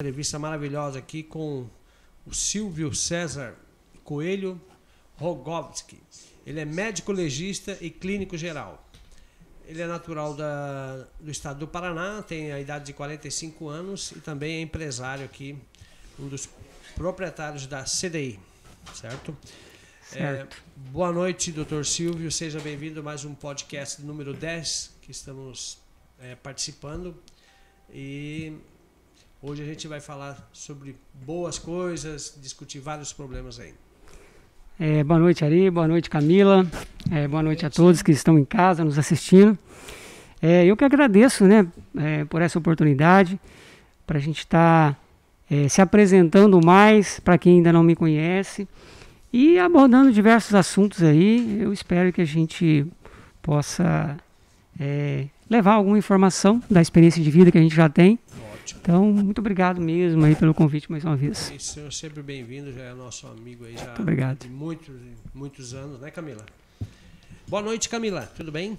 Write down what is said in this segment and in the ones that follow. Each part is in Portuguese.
entrevista maravilhosa aqui com o Silvio César Coelho Rogovski. Ele é médico legista e clínico geral. Ele é natural da, do estado do Paraná, tem a idade de 45 anos e também é empresário aqui, um dos proprietários da CDI, certo? Certo. É, boa noite, doutor Silvio. Seja bem-vindo a mais um podcast número 10 que estamos é, participando. E hoje a gente vai falar sobre boas coisas, discutir vários problemas aí. É, boa noite, Ari. Boa noite, Camila. É, boa noite a todos que estão em casa nos assistindo. É, eu que agradeço né, é, por essa oportunidade, para a gente estar tá, é, se apresentando mais para quem ainda não me conhece e abordando diversos assuntos aí. Eu espero que a gente possa é, levar alguma informação da experiência de vida que a gente já tem. Ótimo. Então, muito obrigado mesmo aí pelo convite mais uma vez. Senhor sempre bem-vindo, já é nosso amigo aí já Muito obrigado. de muitos, muitos anos, né, Camila? Boa noite, Camila. Tudo bem?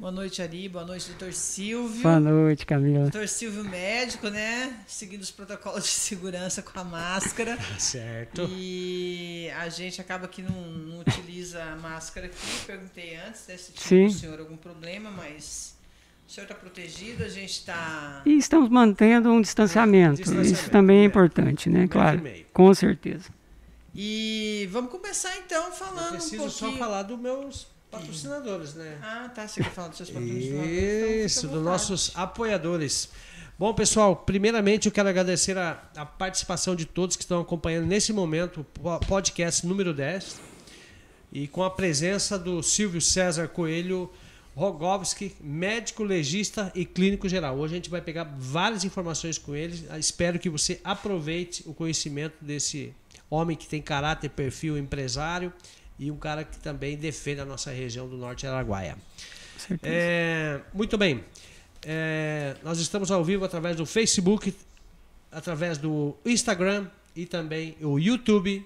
Boa noite, Ari. Boa noite, doutor Silvio. Boa noite, Camila. Doutor Silvio médico, né? Seguindo os protocolos de segurança com a máscara. Certo. E a gente acaba que não, não utiliza a máscara aqui. Perguntei antes né, se tinha Sim. o senhor algum problema, mas o senhor está protegido, a gente está. E estamos mantendo um distanciamento. Distanciamento, Isso também é é. importante, né? Claro, com certeza. E vamos começar então Eu falando um preciso pouquinho. só falar dos meus patrocinadores, né? Ah, tá. Você quer falar dos seus patrocinadores? Isso, então fica à dos nossos apoiadores. Bom, pessoal, primeiramente eu quero agradecer a, a participação de todos que estão acompanhando nesse momento o po- podcast número 10 e com a presença do Silvio César Coelho Rogovski, médico legista e clínico geral. Hoje a gente vai pegar várias informações com ele. Espero que você aproveite o conhecimento desse homem que tem caráter, perfil empresário e um cara que também defende a nossa região do Norte Araguaia. É, muito bem. É, nós estamos ao vivo através do Facebook, através do Instagram e também o YouTube.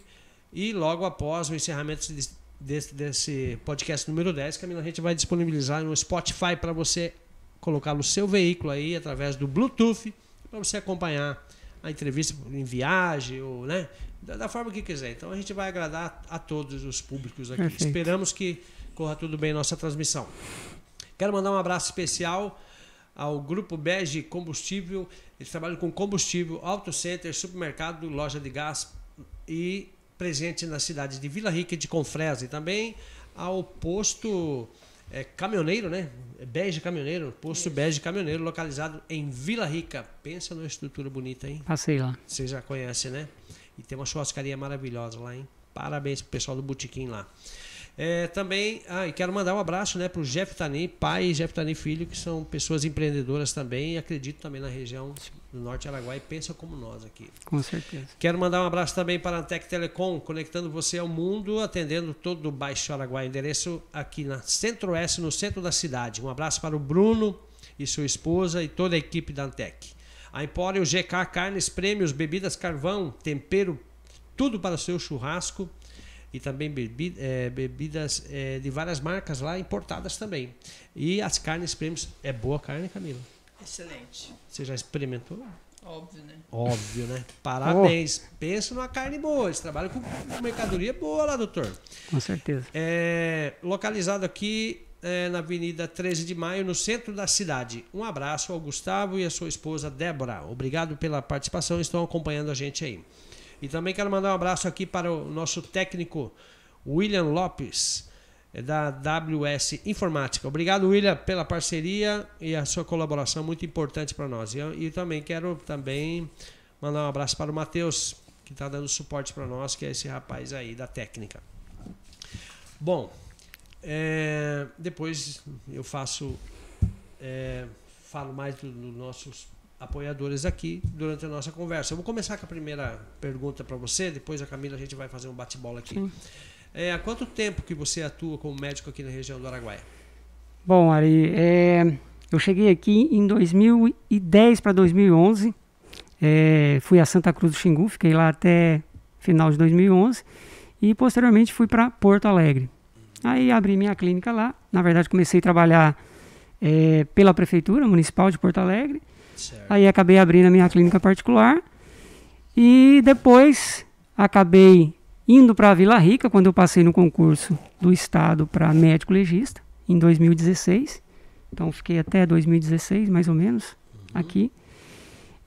E logo após o encerramento desse, desse, podcast número 10, Camila, a gente vai disponibilizar no Spotify para você colocar no seu veículo aí através do Bluetooth para você acompanhar a entrevista em viagem ou né, da, da forma que quiser. Então a gente vai agradar a todos os públicos aqui. Perfeito. Esperamos que corra tudo bem nossa transmissão. Quero mandar um abraço especial ao Grupo Bege Combustível. Eles trabalham com combustível, auto center, supermercado, loja de gás e presente na cidade de Vila Rica e de Confresa. E também ao posto é, caminhoneiro, né? Bege Caminhoneiro, posto Bege Caminhoneiro, localizado em Vila Rica. Pensa numa estrutura bonita, hein? Passei lá. Você já conhece, né? E tem uma churrascaria maravilhosa lá, hein? Parabéns pro pessoal do Botequim lá. É, também, ah, e quero mandar um abraço né, pro Jeff Tani, pai e Jeff Tani filho, que são pessoas empreendedoras também e acredito também na região do Norte Araguaia e pensam como nós aqui. Com certeza. Quero mandar um abraço também para a Antec Telecom, conectando você ao mundo, atendendo todo o Baixo Araguaia. Endereço aqui na Centro-Oeste, no centro da cidade. Um abraço para o Bruno e sua esposa e toda a equipe da Antec. A Empório GK Carnes, Prêmios, Bebidas Carvão, Tempero, tudo para o seu churrasco. E também bebi- eh, bebidas eh, de várias marcas lá, importadas também. E as carnes prêmios. É boa carne, Camila? Excelente. Você já experimentou? Óbvio, né? Óbvio, né? Parabéns. Pensa numa carne boa. Eles trabalham com com mercadoria boa lá, doutor. Com certeza. É, localizado aqui é, na Avenida 13 de Maio, no centro da cidade. Um abraço ao Gustavo e a sua esposa Débora. Obrigado pela participação. Estão acompanhando a gente aí. E também quero mandar um abraço aqui para o nosso técnico William Lopes, é da WS Informática. Obrigado, William, pela parceria e a sua colaboração muito importante para nós. E, eu- e também quero também mandar um abraço para o Matheus, que está dando suporte para nós, que é esse rapaz aí da técnica. Bom, é, depois eu faço, é, falo mais dos dos nossos apoiadores aqui durante a nossa conversa. Eu vou começar com a primeira pergunta para você, depois a Camila a gente vai fazer um bate-bola aqui. Sim. É, há quanto tempo que você atua como médico aqui na região do Araguaia? Bom, Ari, é, eu cheguei aqui em 2010 para 2011. É, fui a Santa Cruz do Xingu, fiquei lá até final de 2011. E posteriormente fui para Porto Alegre. Aí abri minha clínica lá. Na verdade, comecei a trabalhar é, pela Prefeitura Municipal de Porto Alegre. Certo. Aí acabei abrindo a minha clínica particular E depois acabei indo para Vila Rica, quando eu passei no concurso do Estado para médico legista, em 2016. Então fiquei até 2016, mais ou menos, uhum. aqui.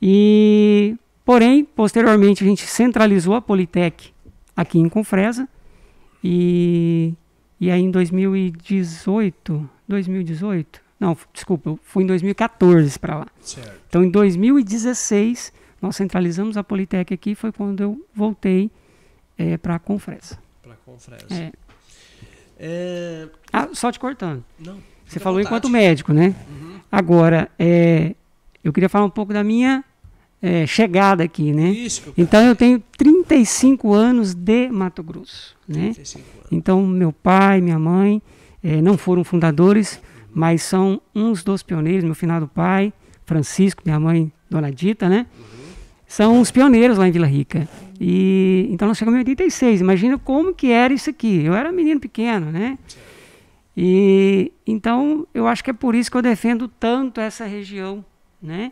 E, porém, posteriormente a gente centralizou a Politec aqui em Confresa. E, e aí em 2018, 2018, não, desculpa, eu fui em 2014 para lá. Certo. Então em 2016 nós centralizamos a Politec aqui, foi quando eu voltei é, para a Confresa. Para a Confresa. É. É... Ah, só te cortando. Não. Você falou vontade. enquanto médico, né? Uhum. Agora, é, eu queria falar um pouco da minha é, chegada aqui, né? Isso então eu tenho 35 anos de Mato Grosso, né? Então meu pai, minha mãe é, não foram fundadores. Mas são uns dos pioneiros. Meu finado pai, Francisco, minha mãe, Dona Dita, né? Uhum. São os pioneiros lá em Vila Rica. E então nós chegamos em 86. Imagina como que era isso aqui. Eu era menino pequeno, né? E então eu acho que é por isso que eu defendo tanto essa região, né?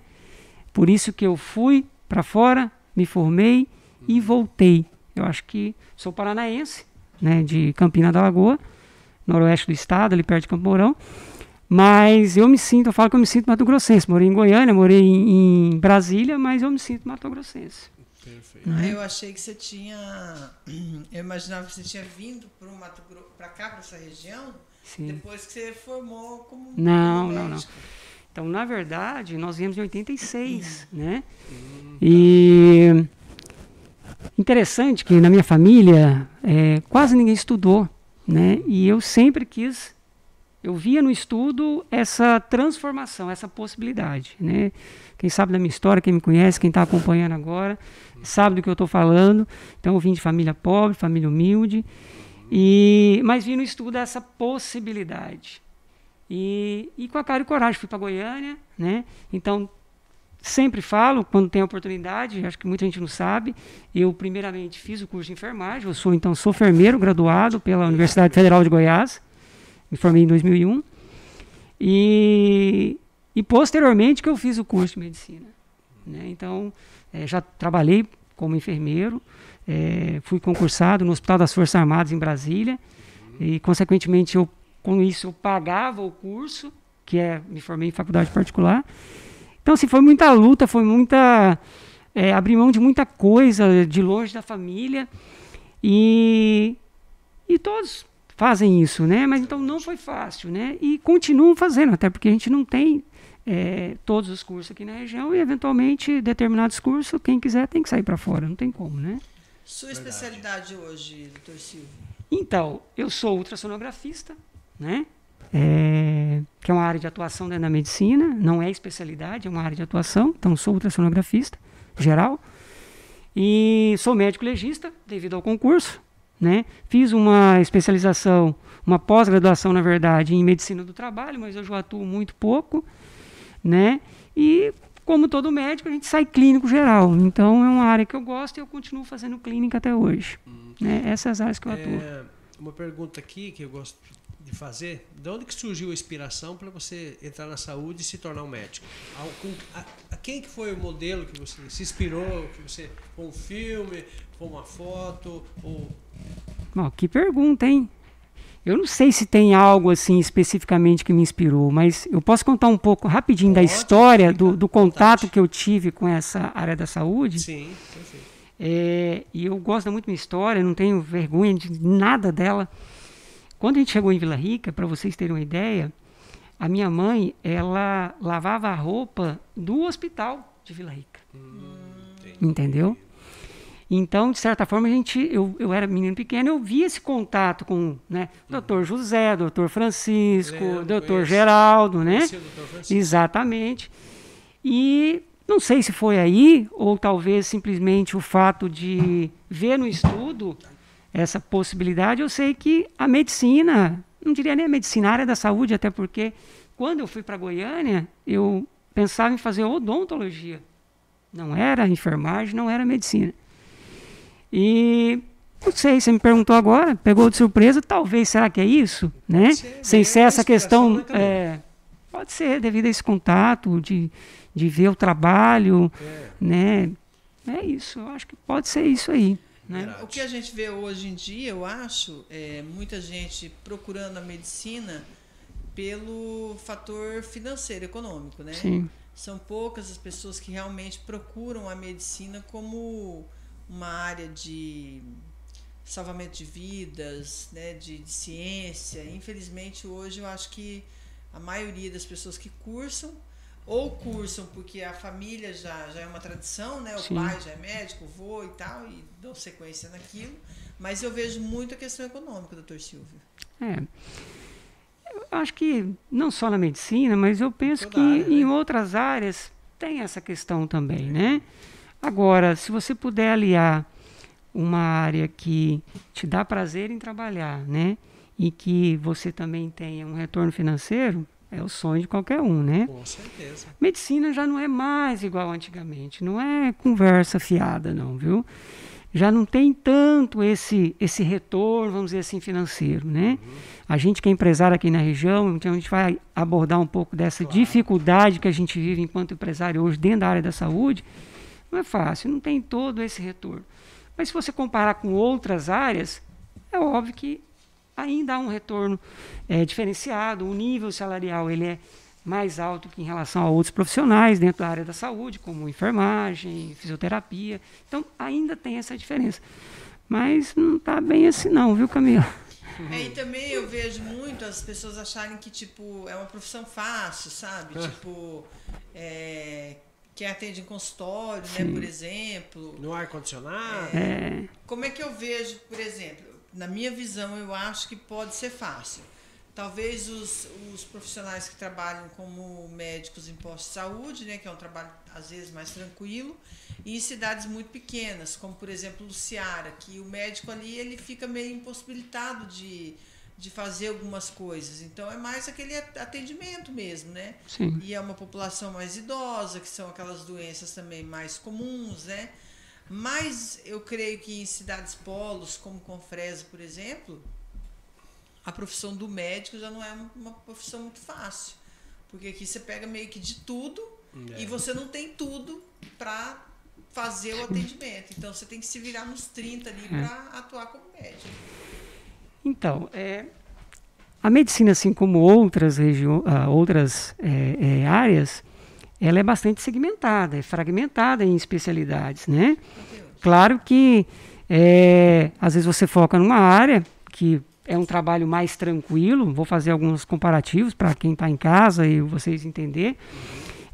Por isso que eu fui para fora, me formei e voltei. Eu acho que sou paranaense, né, de Campina da Lagoa, noroeste do estado, ali perto de Campo Mourão. Mas eu me sinto, eu falo que eu me sinto mato-grossense. Morei em Goiânia, morei em, em Brasília, mas eu me sinto mato-grossense. Perfeito. Ah, eu achei que você tinha. Eu imaginava que você tinha vindo para cá, para essa região, Sim. depois que você formou como. Não, não, não. Então, na verdade, nós viemos em 86, uhum. né? Uhum. E interessante que na minha família é, quase ninguém estudou, né? E eu sempre quis eu via no estudo essa transformação, essa possibilidade. Né? Quem sabe da minha história, quem me conhece, quem está acompanhando agora, sabe do que eu estou falando. Então, eu vim de família pobre, família humilde, e, mas vi no estudo essa possibilidade. E, e com a cara e coragem, fui para Goiânia. Né? Então, sempre falo, quando tem oportunidade, acho que muita gente não sabe, eu primeiramente fiz o curso de enfermagem, eu sou então sou enfermeiro graduado pela Universidade Federal de Goiás, me formei em 2001. E, e posteriormente que eu fiz o curso de medicina. Né? Então, é, já trabalhei como enfermeiro, é, fui concursado no Hospital das Forças Armadas em Brasília, e consequentemente eu, com isso eu pagava o curso, que é, me formei em faculdade particular. Então, assim, foi muita luta, foi muita. É, abrir mão de muita coisa, de longe da família. E, e todos fazem isso, né? Mas então não foi fácil, né? E continuam fazendo, até porque a gente não tem é, todos os cursos aqui na região e eventualmente determinados cursos, quem quiser tem que sair para fora, não tem como, né? Sua Verdade. especialidade hoje, doutor Silvio? Então, eu sou ultrassonografista, né? É, que é uma área de atuação dentro da medicina, não é especialidade, é uma área de atuação, então sou ultrassonografista geral. E sou médico legista, devido ao concurso, né? Fiz uma especialização, uma pós-graduação, na verdade, em medicina do trabalho, mas hoje eu atuo muito pouco. Né? E, como todo médico, a gente sai clínico geral. Então, é uma área que eu gosto e eu continuo fazendo clínica até hoje. Hum. Né? Essas áreas que eu atuo. É, uma pergunta aqui que eu gosto de fazer: de onde que surgiu a inspiração para você entrar na saúde e se tornar um médico? A, a, a, quem que foi o modelo que você se inspirou? Que você um filme, foi uma foto ou Bom, que pergunta, hein? Eu não sei se tem algo assim especificamente que me inspirou, mas eu posso contar um pouco rapidinho Pode, da história, do, do contato que eu tive com essa área da saúde. Sim, perfeito. É, e eu gosto muito da minha história, não tenho vergonha de nada dela. Quando a gente chegou em Vila Rica, para vocês terem uma ideia, a minha mãe, ela lavava a roupa do hospital de Vila Rica. Hum, Entendeu? Então, de certa forma, a gente, eu, eu era menino pequeno, eu via esse contato com né, o doutor José, doutor Francisco, Lembro, doutor Geraldo, né? Exatamente. E não sei se foi aí, ou talvez simplesmente o fato de ver no estudo essa possibilidade. Eu sei que a medicina, não diria nem a medicina, a área da saúde, até porque quando eu fui para Goiânia, eu pensava em fazer odontologia. Não era enfermagem, não era medicina. E não sei, você me perguntou agora, pegou de surpresa, talvez, será que é isso? Né? Ser, Sem ser essa questão. É, pode ser, devido a esse contato, de, de ver o trabalho, é. né? é isso. Eu acho que pode ser isso aí. Né? O que a gente vê hoje em dia, eu acho, é muita gente procurando a medicina pelo fator financeiro, econômico, né? Sim. São poucas as pessoas que realmente procuram a medicina como uma área de salvamento de vidas, né, de, de ciência. Infelizmente, hoje eu acho que a maioria das pessoas que cursam ou cursam porque a família já, já é uma tradição, né? O Sim. pai já é médico, o vô e tal, e dão sequência naquilo. Mas eu vejo muito a questão econômica, doutor Silvio. É. Eu acho que não só na medicina, mas eu penso Toda que área, em né? outras áreas tem essa questão também, né? Agora, se você puder aliar uma área que te dá prazer em trabalhar, né? E que você também tenha um retorno financeiro, é o sonho de qualquer um, né? Com certeza. Medicina já não é mais igual antigamente, não é conversa fiada, não, viu? Já não tem tanto esse esse retorno, vamos dizer assim, financeiro, né? Uhum. A gente que é empresário aqui na região, então a gente vai abordar um pouco dessa claro. dificuldade que a gente vive enquanto empresário hoje dentro da área da saúde. Não é fácil, não tem todo esse retorno. Mas se você comparar com outras áreas, é óbvio que ainda há um retorno é, diferenciado, o nível salarial ele é mais alto que em relação a outros profissionais dentro da área da saúde, como enfermagem, fisioterapia. Então, ainda tem essa diferença. Mas não está bem assim não, viu, Camila? É, e também eu vejo muito as pessoas acharem que, tipo, é uma profissão fácil, sabe? É. Tipo, é, que atende em consultório, né, Sim. né, por exemplo. No ar-condicionado. É, como é que eu vejo, por exemplo, na minha visão, eu acho que pode ser fácil. Talvez os, os profissionais que trabalham como médicos em postos de saúde, né, que é um trabalho às vezes mais tranquilo, e em cidades muito pequenas, como por exemplo Luciara, que o médico ali ele fica meio impossibilitado de, de fazer algumas coisas. Então é mais aquele atendimento mesmo, né? Sim. E é uma população mais idosa, que são aquelas doenças também mais comuns, né? Mas eu creio que em cidades polos, como Confresa, por exemplo, a profissão do médico já não é uma profissão muito fácil. Porque aqui você pega meio que de tudo é. e você não tem tudo para fazer o atendimento. Então você tem que se virar nos 30 ali é. para atuar como médico. Então, é, a medicina, assim como outras, uh, outras é, é, áreas, ela é bastante segmentada, é fragmentada em especialidades, né? Claro que é, às vezes você foca numa área que é um trabalho mais tranquilo, vou fazer alguns comparativos para quem está em casa e vocês entender.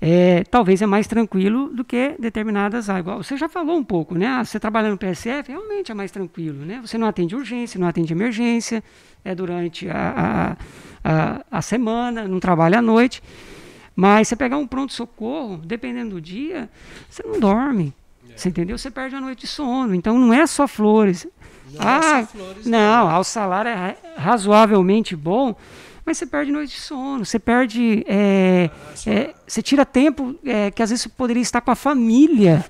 É, talvez é mais tranquilo do que determinadas áreas. Você já falou um pouco, né? Ah, você trabalha no PSF, realmente é mais tranquilo, né? Você não atende urgência, não atende emergência, é durante a, a, a, a semana, não trabalha à noite. Mas você pegar um pronto-socorro, dependendo do dia, você não dorme. É. Você entendeu? Você perde a noite de sono. Então não é só flores. Não ah, é só ah, flores. Não, não. o salário é razoavelmente bom, mas você perde noite de sono. Você perde. É, é, você tira tempo é, que às vezes você poderia estar com a família.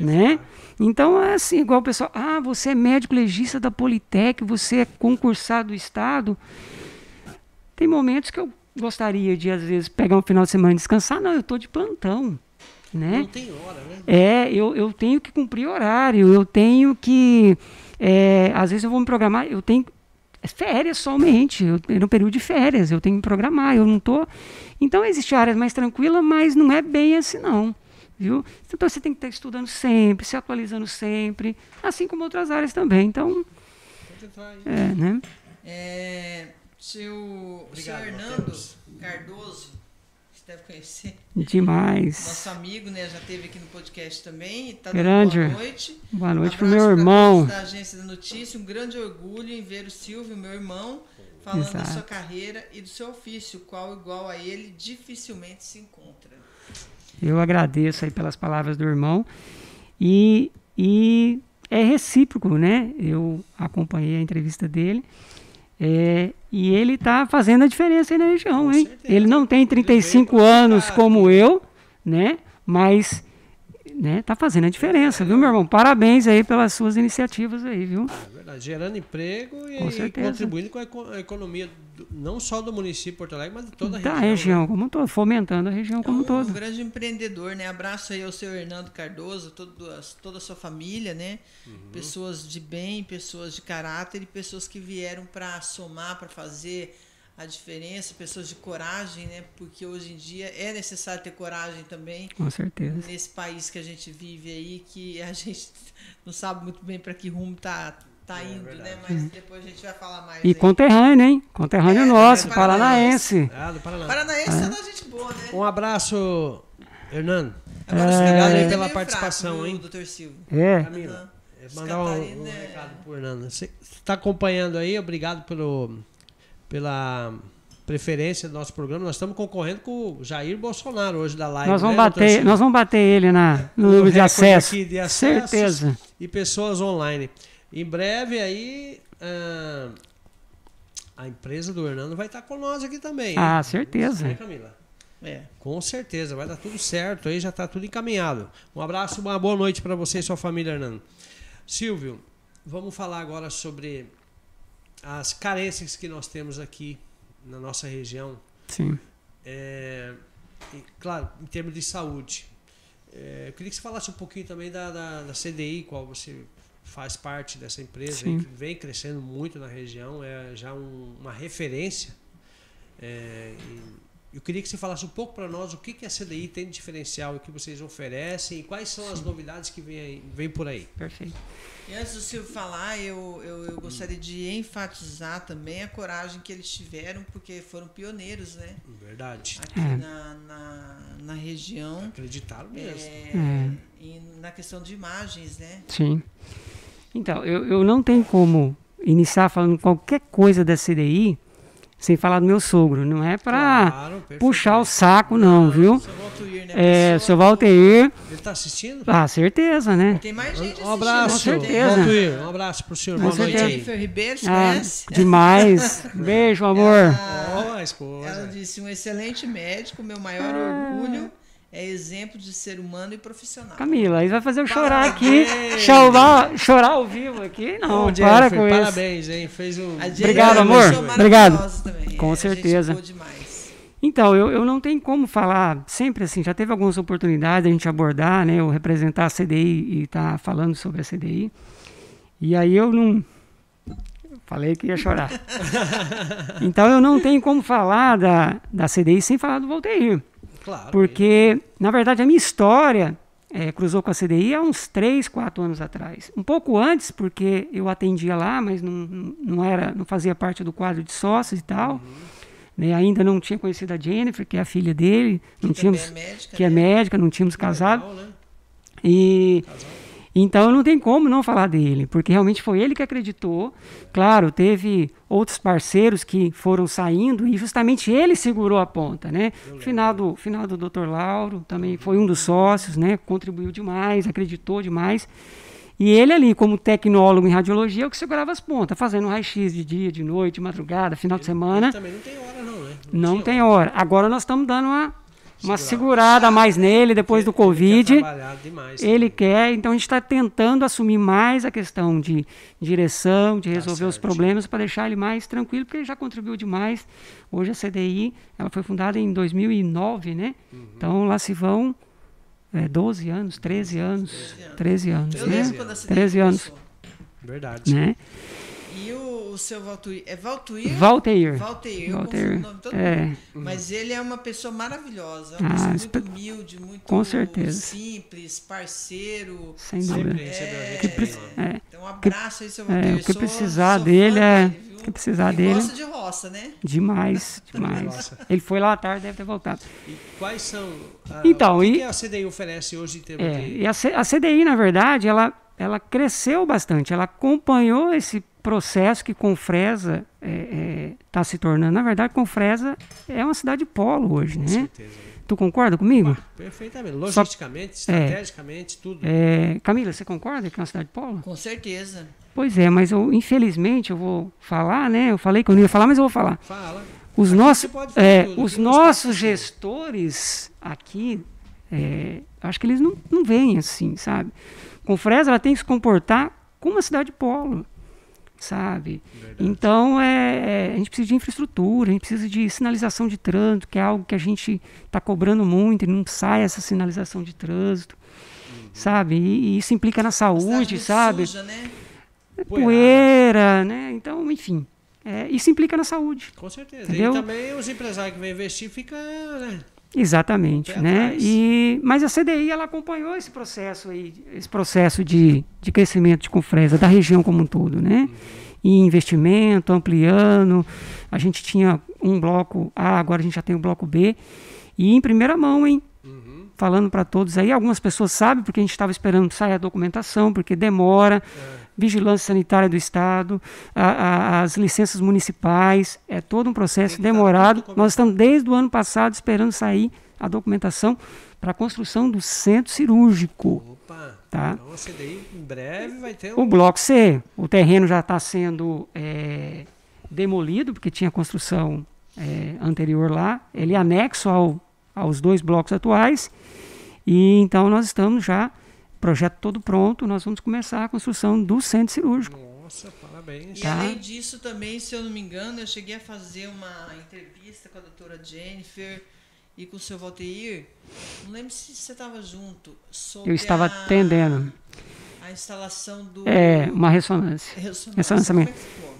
Né? Então é assim, igual o pessoal, ah, você é médico legista da Politec, você é concursado do Estado. Tem momentos que eu gostaria de, às vezes, pegar um final de semana e descansar. Não, eu estou de plantão. Né? Não tem hora, né? É, eu, eu tenho que cumprir horário, eu tenho que. É, às vezes eu vou me programar, eu tenho férias somente, eu, no período de férias, eu tenho que programar, eu não estou. Então existe áreas mais tranquilas, mas não é bem assim não. Viu? Então você tem que estar estudando sempre, se atualizando sempre, assim como outras áreas também. Então. É, né? É, seu, Obrigado, seu Hernando. Cardoso, deve conhecer. Demais. Nosso amigo, né? Já esteve aqui no podcast também. Tá grande. Boa noite. Boa noite para o meu irmão. Da agência da notícia. Um grande orgulho em ver o Silvio, meu irmão, falando Exato. da sua carreira e do seu ofício, qual igual a ele dificilmente se encontra. Eu agradeço aí pelas palavras do irmão. E, e é recíproco, né? Eu acompanhei a entrevista dele. É, e ele está fazendo a diferença aí na região, hein? Ele não tem 35 ele anos como eu, né? Mas né, tá fazendo a diferença, viu, meu irmão? Parabéns aí pelas suas iniciativas aí, viu? É verdade, gerando emprego Com e, contribuindo com a eco- a economia do- não só do município de Porto Alegre, mas de toda a da região. região né? como um todo, fomentando a região como um um, todo. um grande empreendedor, né? Abraço aí ao seu Hernando Cardoso, todo, toda a sua família, né? Uhum. Pessoas de bem, pessoas de caráter e pessoas que vieram para somar, para fazer a diferença, pessoas de coragem, né? Porque hoje em dia é necessário ter coragem também Com certeza. nesse país que a gente vive aí, que a gente não sabe muito bem para que rumo tá tá É indo, verdade. né? Mas depois a gente vai falar mais. E aí. conterrâneo, hein? Conterrâneo É, nosso, também paranaense. Ah, do Paraná. Paranaense é da gente boa, né? Um abraço, Hernando. Agora, É. Obrigado aí Catarina pela é participação, fraco, hein? Doutor Silvio. É, Camila, é, Os mandar um, um é- recado pro Hernando. Você está acompanhando aí, obrigado pelo, pela preferência do nosso programa. Nós estamos concorrendo com o Jair Bolsonaro hoje da live. nós vamos né, bater, nós vamos bater ele na, no O número de acesso. aqui de acessos Certeza. E pessoas online. Em breve aí ah, a empresa do Hernando vai estar com nós aqui também. hein? Ah, certeza. Né, Camila? É. Com certeza, vai dar tudo certo aí, já está tudo encaminhado. Um abraço, uma boa noite para você e sua família, Hernando. Silvio, vamos falar agora sobre as carências que nós temos aqui na nossa região. Sim. É, e, claro, em termos de saúde. É, eu queria que você falasse um pouquinho também da, da, da CDI, qual você faz parte dessa empresa, que vem crescendo muito na região, é já um- uma referência. É, e eu queria que você falasse um pouco para nós o que, que a CDI tem de diferencial, o que vocês oferecem e quais são as novidades que vêm aí- vêm por aí. Perfeito. E antes do Silvio falar, eu, eu, eu gostaria de enfatizar também a coragem que eles tiveram, porque foram pioneiros, né? Verdade. Aqui É. na, na, na região. Acreditaram mesmo. É, É. E na questão de imagens, né? Sim. Então, eu, eu não tenho como iniciar falando qualquer coisa da CDI sem falar do meu sogro. Não é para Claro, puxar o saco, não, viu? Seu Valtuir, né? É, seu Valteir, Ele está assistindo? ah, certeza, né? Tem mais gente Um abraço, Com certeza. Valtuir. Um abraço pro senhor. Com Boa noite certeza. aí. Jennifer Ribeiro, Ah, conhece? demais. Beijo, amor. Ela- esposa. Ela disse: um excelente médico, meu maior orgulho é exemplo de ser humano e profissional. Camila, aí vai fazer eu chorar aqui. Parabéns. Chorar, chorar ao vivo aqui? Não, Ô, para Jennifer, com isso. parabéns, hein? Fez um. Jennifer Obrigado, é amor. Obrigado. Também. Com é, certeza. Então, eu, eu não tenho como falar, sempre assim, já teve algumas oportunidades de a gente abordar, né, eu representar a CDI e estar falando sobre a CDI, e aí eu não, falei que ia chorar. então eu não tenho como falar da, da CDI sem falar do Voltair, Claro. porque, na verdade, a minha história eh, cruzou com a CDI há uns 3, 4 anos atrás. Um pouco antes, porque eu atendia lá, mas não, não- era, não fazia parte do quadro de sócios e tal, né, ainda não tinha conhecido a Jennifer, que é a filha dele, não Que tínhamos, é médica, que é né? médica, não tínhamos Legal, casado. né? E Casal. Então não tem como não falar dele, porque realmente foi ele que acreditou. Claro, teve outros parceiros que foram saindo e justamente ele segurou a ponta, né? Final do final do Dr. Lauro também foi um dos sócios, né? Contribuiu demais, acreditou demais. E ele ali, como tecnólogo em radiologia, é o que segurava as pontas, fazendo raio-x de dia, de noite, de madrugada, final de semana. Ele também não tem hora, não, né? Não tinha tem hora. hora. Agora nós estamos dando uma, uma Segurada. mais nele depois do Ele quer Covid. demais Ele quer, então a gente está tentando assumir mais a questão de direção, de resolver os certo. problemas para deixar ele mais tranquilo, porque ele já contribuiu demais. Hoje a CDI, ela foi fundada em 2009, né? Uhum. Então lá se vão é, 12 anos, 13 anos, 13 anos, Eu né? lembro quando a CDI 13 anos. Verdade. né? O, seu Valtuir. É Valtuir? Valteir. Valteir, eu Valteir. confundo o nome É. mundo. Mas ele é uma pessoa maravilhosa, uma Ah, pessoa muito humilde, muito Com certeza. simples, parceiro. Sem dúvida. É, lá. É. Então, um abraço aí, seu Valteir. É, o que Sou- precisar sou dele fã é- dele, que precisar E dele- gosta de roça, né? Demais, demais. Ele foi lá à tarde, deve ter voltado. E quais são. Então, o que, e- que a CDI oferece hoje em termos É, de. e a, C- a CDI, na verdade, ela, ela cresceu bastante, ela acompanhou esse processo que Confresa está se tornando. Na verdade, Confresa é uma cidade polo hoje, Com né? certeza. né? Tu concorda comigo? Perfeitamente. Logisticamente, estrategicamente, tudo. É, Camila, você concorda que é uma cidade polo? Com certeza. Pois é, mas eu, infelizmente eu vou falar, né? Eu falei que eu não ia falar, mas eu vou falar. Fala. Os Aqui falar é, tudo, os nossos é gestores aqui É, acho que eles não, não veem assim, sabe? Confresa ela tem que se comportar como uma cidade polo, sabe? Verdade. Então é, é, a gente precisa de infraestrutura, a gente precisa de sinalização de trânsito, que é algo que a gente está cobrando muito e não sai essa sinalização de trânsito, uhum. sabe? E, e, isso implica na saúde, sabe? Suja, né? Poeira, né? Então, enfim. É, isso implica na saúde. Com certeza. Entendeu? E também os empresários que vêm investir ficam. Né? Exatamente, né? E, mas a CDI ela acompanhou esse processo aí, esse processo de, de crescimento de Confresa da região como um todo, né? Uhum. E investimento, ampliando. A gente tinha um bloco A, agora a gente já tem o bloco B. E em primeira mão, hein? Uhum. Falando para todos aí, algumas pessoas sabem porque a gente estava esperando sair a documentação, porque demora. É vigilância sanitária do Estado, a, a, as licenças municipais, é todo um processo demorado. Nós estamos desde o ano passado esperando sair a documentação para a construção do centro cirúrgico. Opa, tá? então a CDI em breve vai ter um... O bloco C, o terreno já está sendo é, demolido, porque tinha construção é, anterior lá, ele é anexo ao, aos dois blocos atuais, e então nós estamos já projeto todo pronto, nós vamos começar a construção do centro cirúrgico. Nossa, parabéns. E tá? além disso também, se eu não me engano, eu cheguei a fazer uma entrevista com a doutora Jennifer e com o seu Valteir. Não lembro se você estava junto. eu estava a, atendendo. A instalação do. É, uma ressonância. Ressonância. ressonância Como é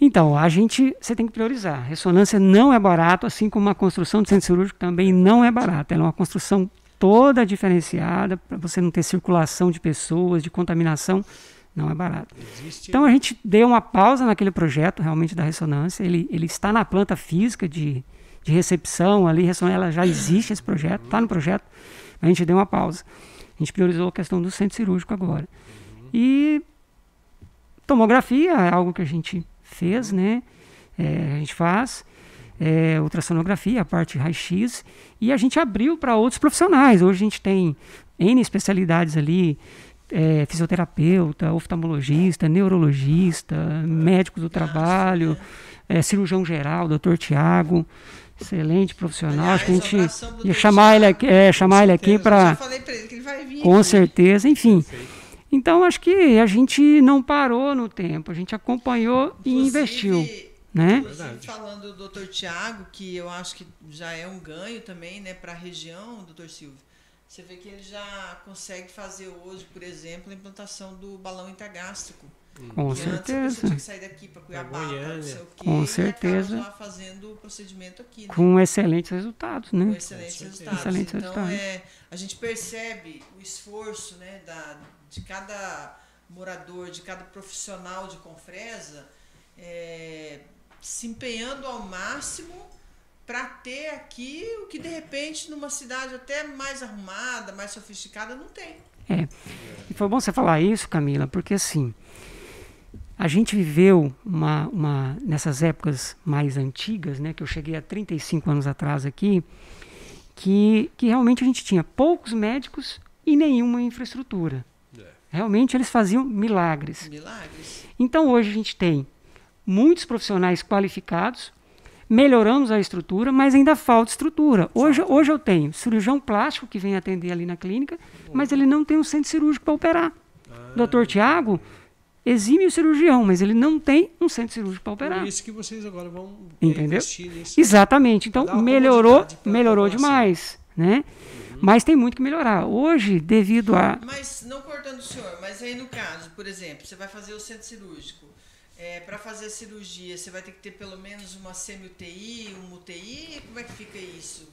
então, a gente, você tem que priorizar. Ressonância não é barato, assim como a construção de centro cirúrgico também não é barata. Ela é uma construção toda diferenciada, para você não ter circulação de pessoas, de contaminação, não é barato. Existe... Então a gente deu uma pausa naquele projeto realmente da ressonância, ele, ele está na planta física de, de recepção ali, ela já existe esse projeto, está no projeto, a gente deu uma pausa. A gente priorizou a questão do centro cirúrgico agora. E tomografia é algo que a gente fez, né? É, a gente faz é, ultrassonografia, a parte raio-x, e a gente abriu para outros profissionais. Hoje a gente tem N especialidades ali, é, fisioterapeuta, oftalmologista, neurologista, médicos do trabalho, é, cirurgião geral, doutor Tiago, excelente profissional. Acho que a gente ia chamar ele aqui, é, chamar ele aqui para. Com aqui. certeza, enfim. Então acho que a gente não parou no tempo, a gente acompanhou Inclusive, e investiu né? falando do Dr. Tiago, que eu acho que já é um ganho também, né, para a região, Dr. Silvio. Você vê que ele já consegue fazer hoje, por exemplo, a implantação do balão intergástrico. Hum. Com que certeza. Antes você tinha que sair daqui para Cuiabá, não sei o quê, Com certeza. já fazendo o procedimento aqui. Né? Com excelentes resultados, né? Com excelentes resultados. Excelentes então, resultados. É, a gente percebe o esforço né, da, de cada morador, de cada profissional de Confresa, é, se empenhando ao máximo para ter aqui o que de repente numa cidade até mais arrumada, mais sofisticada não tem. É. E foi bom você falar isso, Camila, porque assim, a gente viveu uma, uma nessas épocas mais antigas, né, que eu cheguei há 35 anos atrás aqui, que, que realmente a gente tinha poucos médicos e nenhuma infraestrutura. É. Realmente eles faziam milagres. Milagres. Então hoje a gente tem muitos profissionais qualificados, melhoramos a estrutura, mas ainda falta estrutura. Hoje, hoje eu tenho cirurgião plástico que vem atender ali na clínica, mas ele não tem um centro cirúrgico para operar. Ah, Doutor Tiago exime o cirurgião, mas ele não tem um centro cirúrgico para operar. Por isso que vocês agora vão Entendeu? investir nisso. Exatamente. Então melhorou, melhorou demais, né? Uhum. Mas tem muito que melhorar. Hoje, devido a. Mas não cortando o senhor, mas aí no caso, por exemplo, você vai fazer o centro cirúrgico. É, para fazer a cirurgia, você vai ter que ter pelo menos uma semi-UTI, um UTI? Como é que fica isso?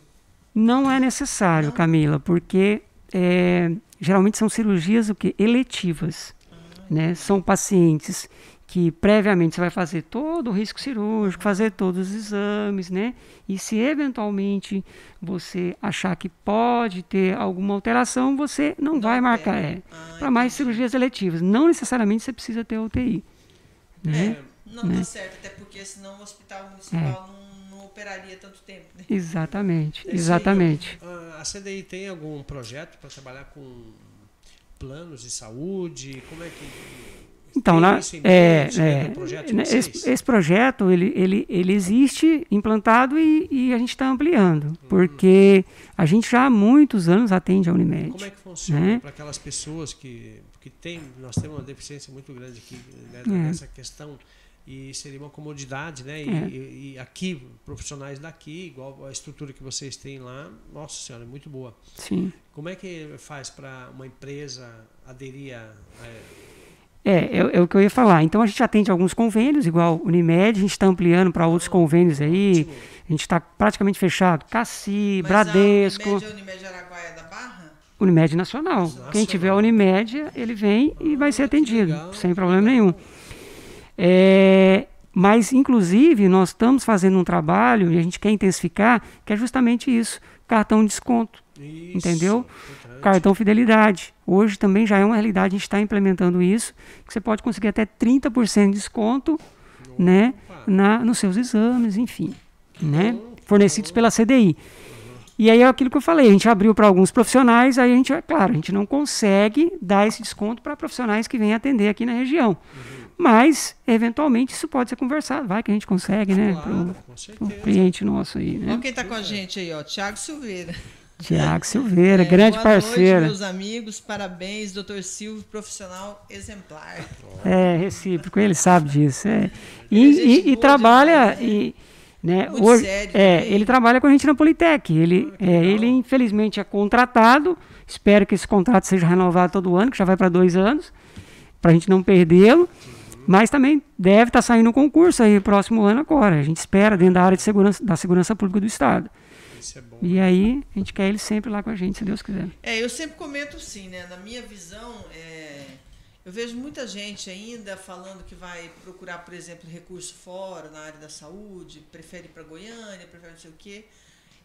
Não é necessário, Não? Camila, porque é, geralmente são cirurgias o que? eletivas. Ah, né? São pacientes que previamente você vai fazer todo o risco cirúrgico, fazer todos os exames, né? E se eventualmente você achar que pode ter alguma alteração, você não, não vai marcar. É, ah, para mais cirurgias eletivas. Não necessariamente você precisa ter UTI. Né? É, não né? tá certo, até porque senão o hospital municipal é. não, não, operaria tanto tempo. Né? Exatamente, exatamente. a CDI tem algum projeto para trabalhar com planos de saúde? Como é que Então, na, é, né, é, projeto né, esse, esse projeto ele, ele, ele existe implantado e, e a gente está ampliando, porque a gente já há muitos anos atende a Unimed. Como é que funciona né? para aquelas pessoas que, que tem, nós temos uma deficiência muito grande aqui né, É. nessa questão e seria uma comodidade, né? E, É. e- e aqui profissionais daqui, igual a estrutura que vocês têm lá, nossa senhora, é muito boa. Sim. Como é que faz para uma empresa aderir a, a É, é, é o que eu ia falar. Então a gente atende alguns convênios, igual Unimed, a gente está ampliando para outros convênios aí. Ótimo. A gente está praticamente fechado. Cassi, Mas Bradesco, A Unimed, a Unimed Araguaia da? Unimed Nacional. Quem tiver a Unimed, ele vem e vai ser atendido, legal, sem problema nenhum. É, mas, inclusive, nós estamos fazendo um trabalho e a gente quer intensificar, que é justamente isso: cartão de desconto, Isso, Entendeu? importante. cartão fidelidade. Hoje também já é uma realidade, a gente está implementando isso, que você pode conseguir até 30% de desconto né, na, nos seus exames, enfim, né, que fornecidos bom. pela CDI. E aí é aquilo que eu falei, a gente abriu para alguns profissionais, aí a gente, é claro, a gente não consegue dar esse desconto para profissionais que vêm atender aqui na região. Uhum. Mas, eventualmente, isso pode ser conversado, vai que a gente consegue, né? Claro, com pro certeza. cliente nosso aí, Olha né? quem está com a gente aí, ó. Tiago Silveira. Tiago Silveira, É, grande boa parceiro. Noite, meus amigos, parabéns, doutor Silvio, profissional exemplar. É, recíproco, ele sabe disso. É. E, é e- e boa trabalha. demais, né? e, né, Muito hoje, sério é, também. ele trabalha com a gente na Politec. Ele, Ah, é, ele, infelizmente, é contratado. Espero que esse contrato seja renovado todo ano, que já vai para dois anos, para a gente não perdê-lo. Mas também deve estar saindo um concurso aí próximo ano agora. A gente espera dentro da área de segurança, da segurança pública do Estado. É bom. E aí a gente quer ele sempre lá com a gente, se Deus quiser. É, eu sempre comento assim, né? Na minha visão, é, eu vejo muita gente ainda falando que vai procurar, por exemplo, recurso fora, na área da saúde, prefere ir para Goiânia, prefere não sei o quê.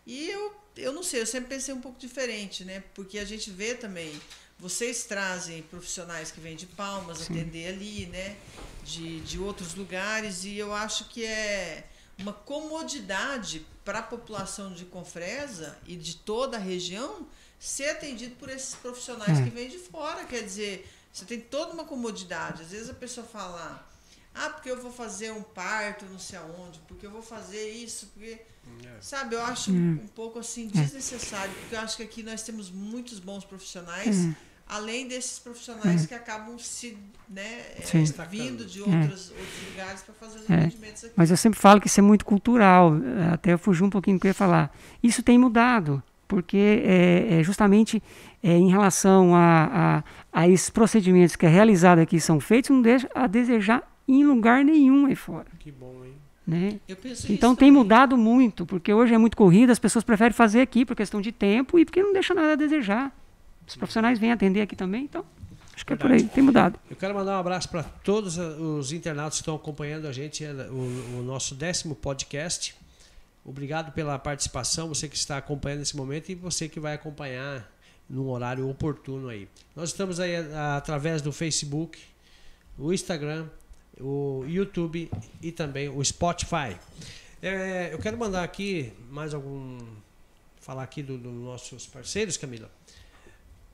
E eu, eu não sei, eu sempre pensei um pouco diferente, né? Porque a gente vê também, vocês trazem profissionais que vêm de Palmas atender ali, né? De, de outros lugares, e eu acho que é uma comodidade para a população de Confresa e de toda a região ser atendido por esses profissionais É. que vêm de fora. Quer dizer, você tem toda uma comodidade. Às vezes a pessoa fala, ah, porque eu vou fazer um parto não sei aonde, porque eu vou fazer isso, porque. É. Sabe, eu acho um pouco assim desnecessário, porque eu acho que aqui nós temos muitos bons profissionais, além desses profissionais que acabam se, né, é, vindo de outros, outros lugares para fazer os É. atendimentos aqui. Mas eu sempre falo que isso é muito cultural. eh, Até eu fugi um pouquinho do que eu ia falar. Isso tem mudado, porque é, é justamente é, em relação a, a, a esses procedimentos que é realizado aqui são feitos, não deixa a desejar em lugar nenhum aí fora. Que bom, hein? Né? Então tem também. mudado muito, porque hoje é muito corrida, as pessoas preferem fazer aqui por questão de tempo e porque não deixa nada a desejar. Os profissionais vêm atender aqui também, então acho que é por aí, tem mudado. Eu quero mandar um abraço para todos os internautas que estão acompanhando a gente, eh, o, o nosso décimo podcast. Obrigado pela participação, você que está acompanhando nesse momento e você que vai acompanhar num horário oportuno aí. Nós estamos aí através do Facebook, o Instagram, o YouTube e também o Spotify. Eh, eu quero mandar aqui mais algum. falar aqui dos do nossos parceiros, Camila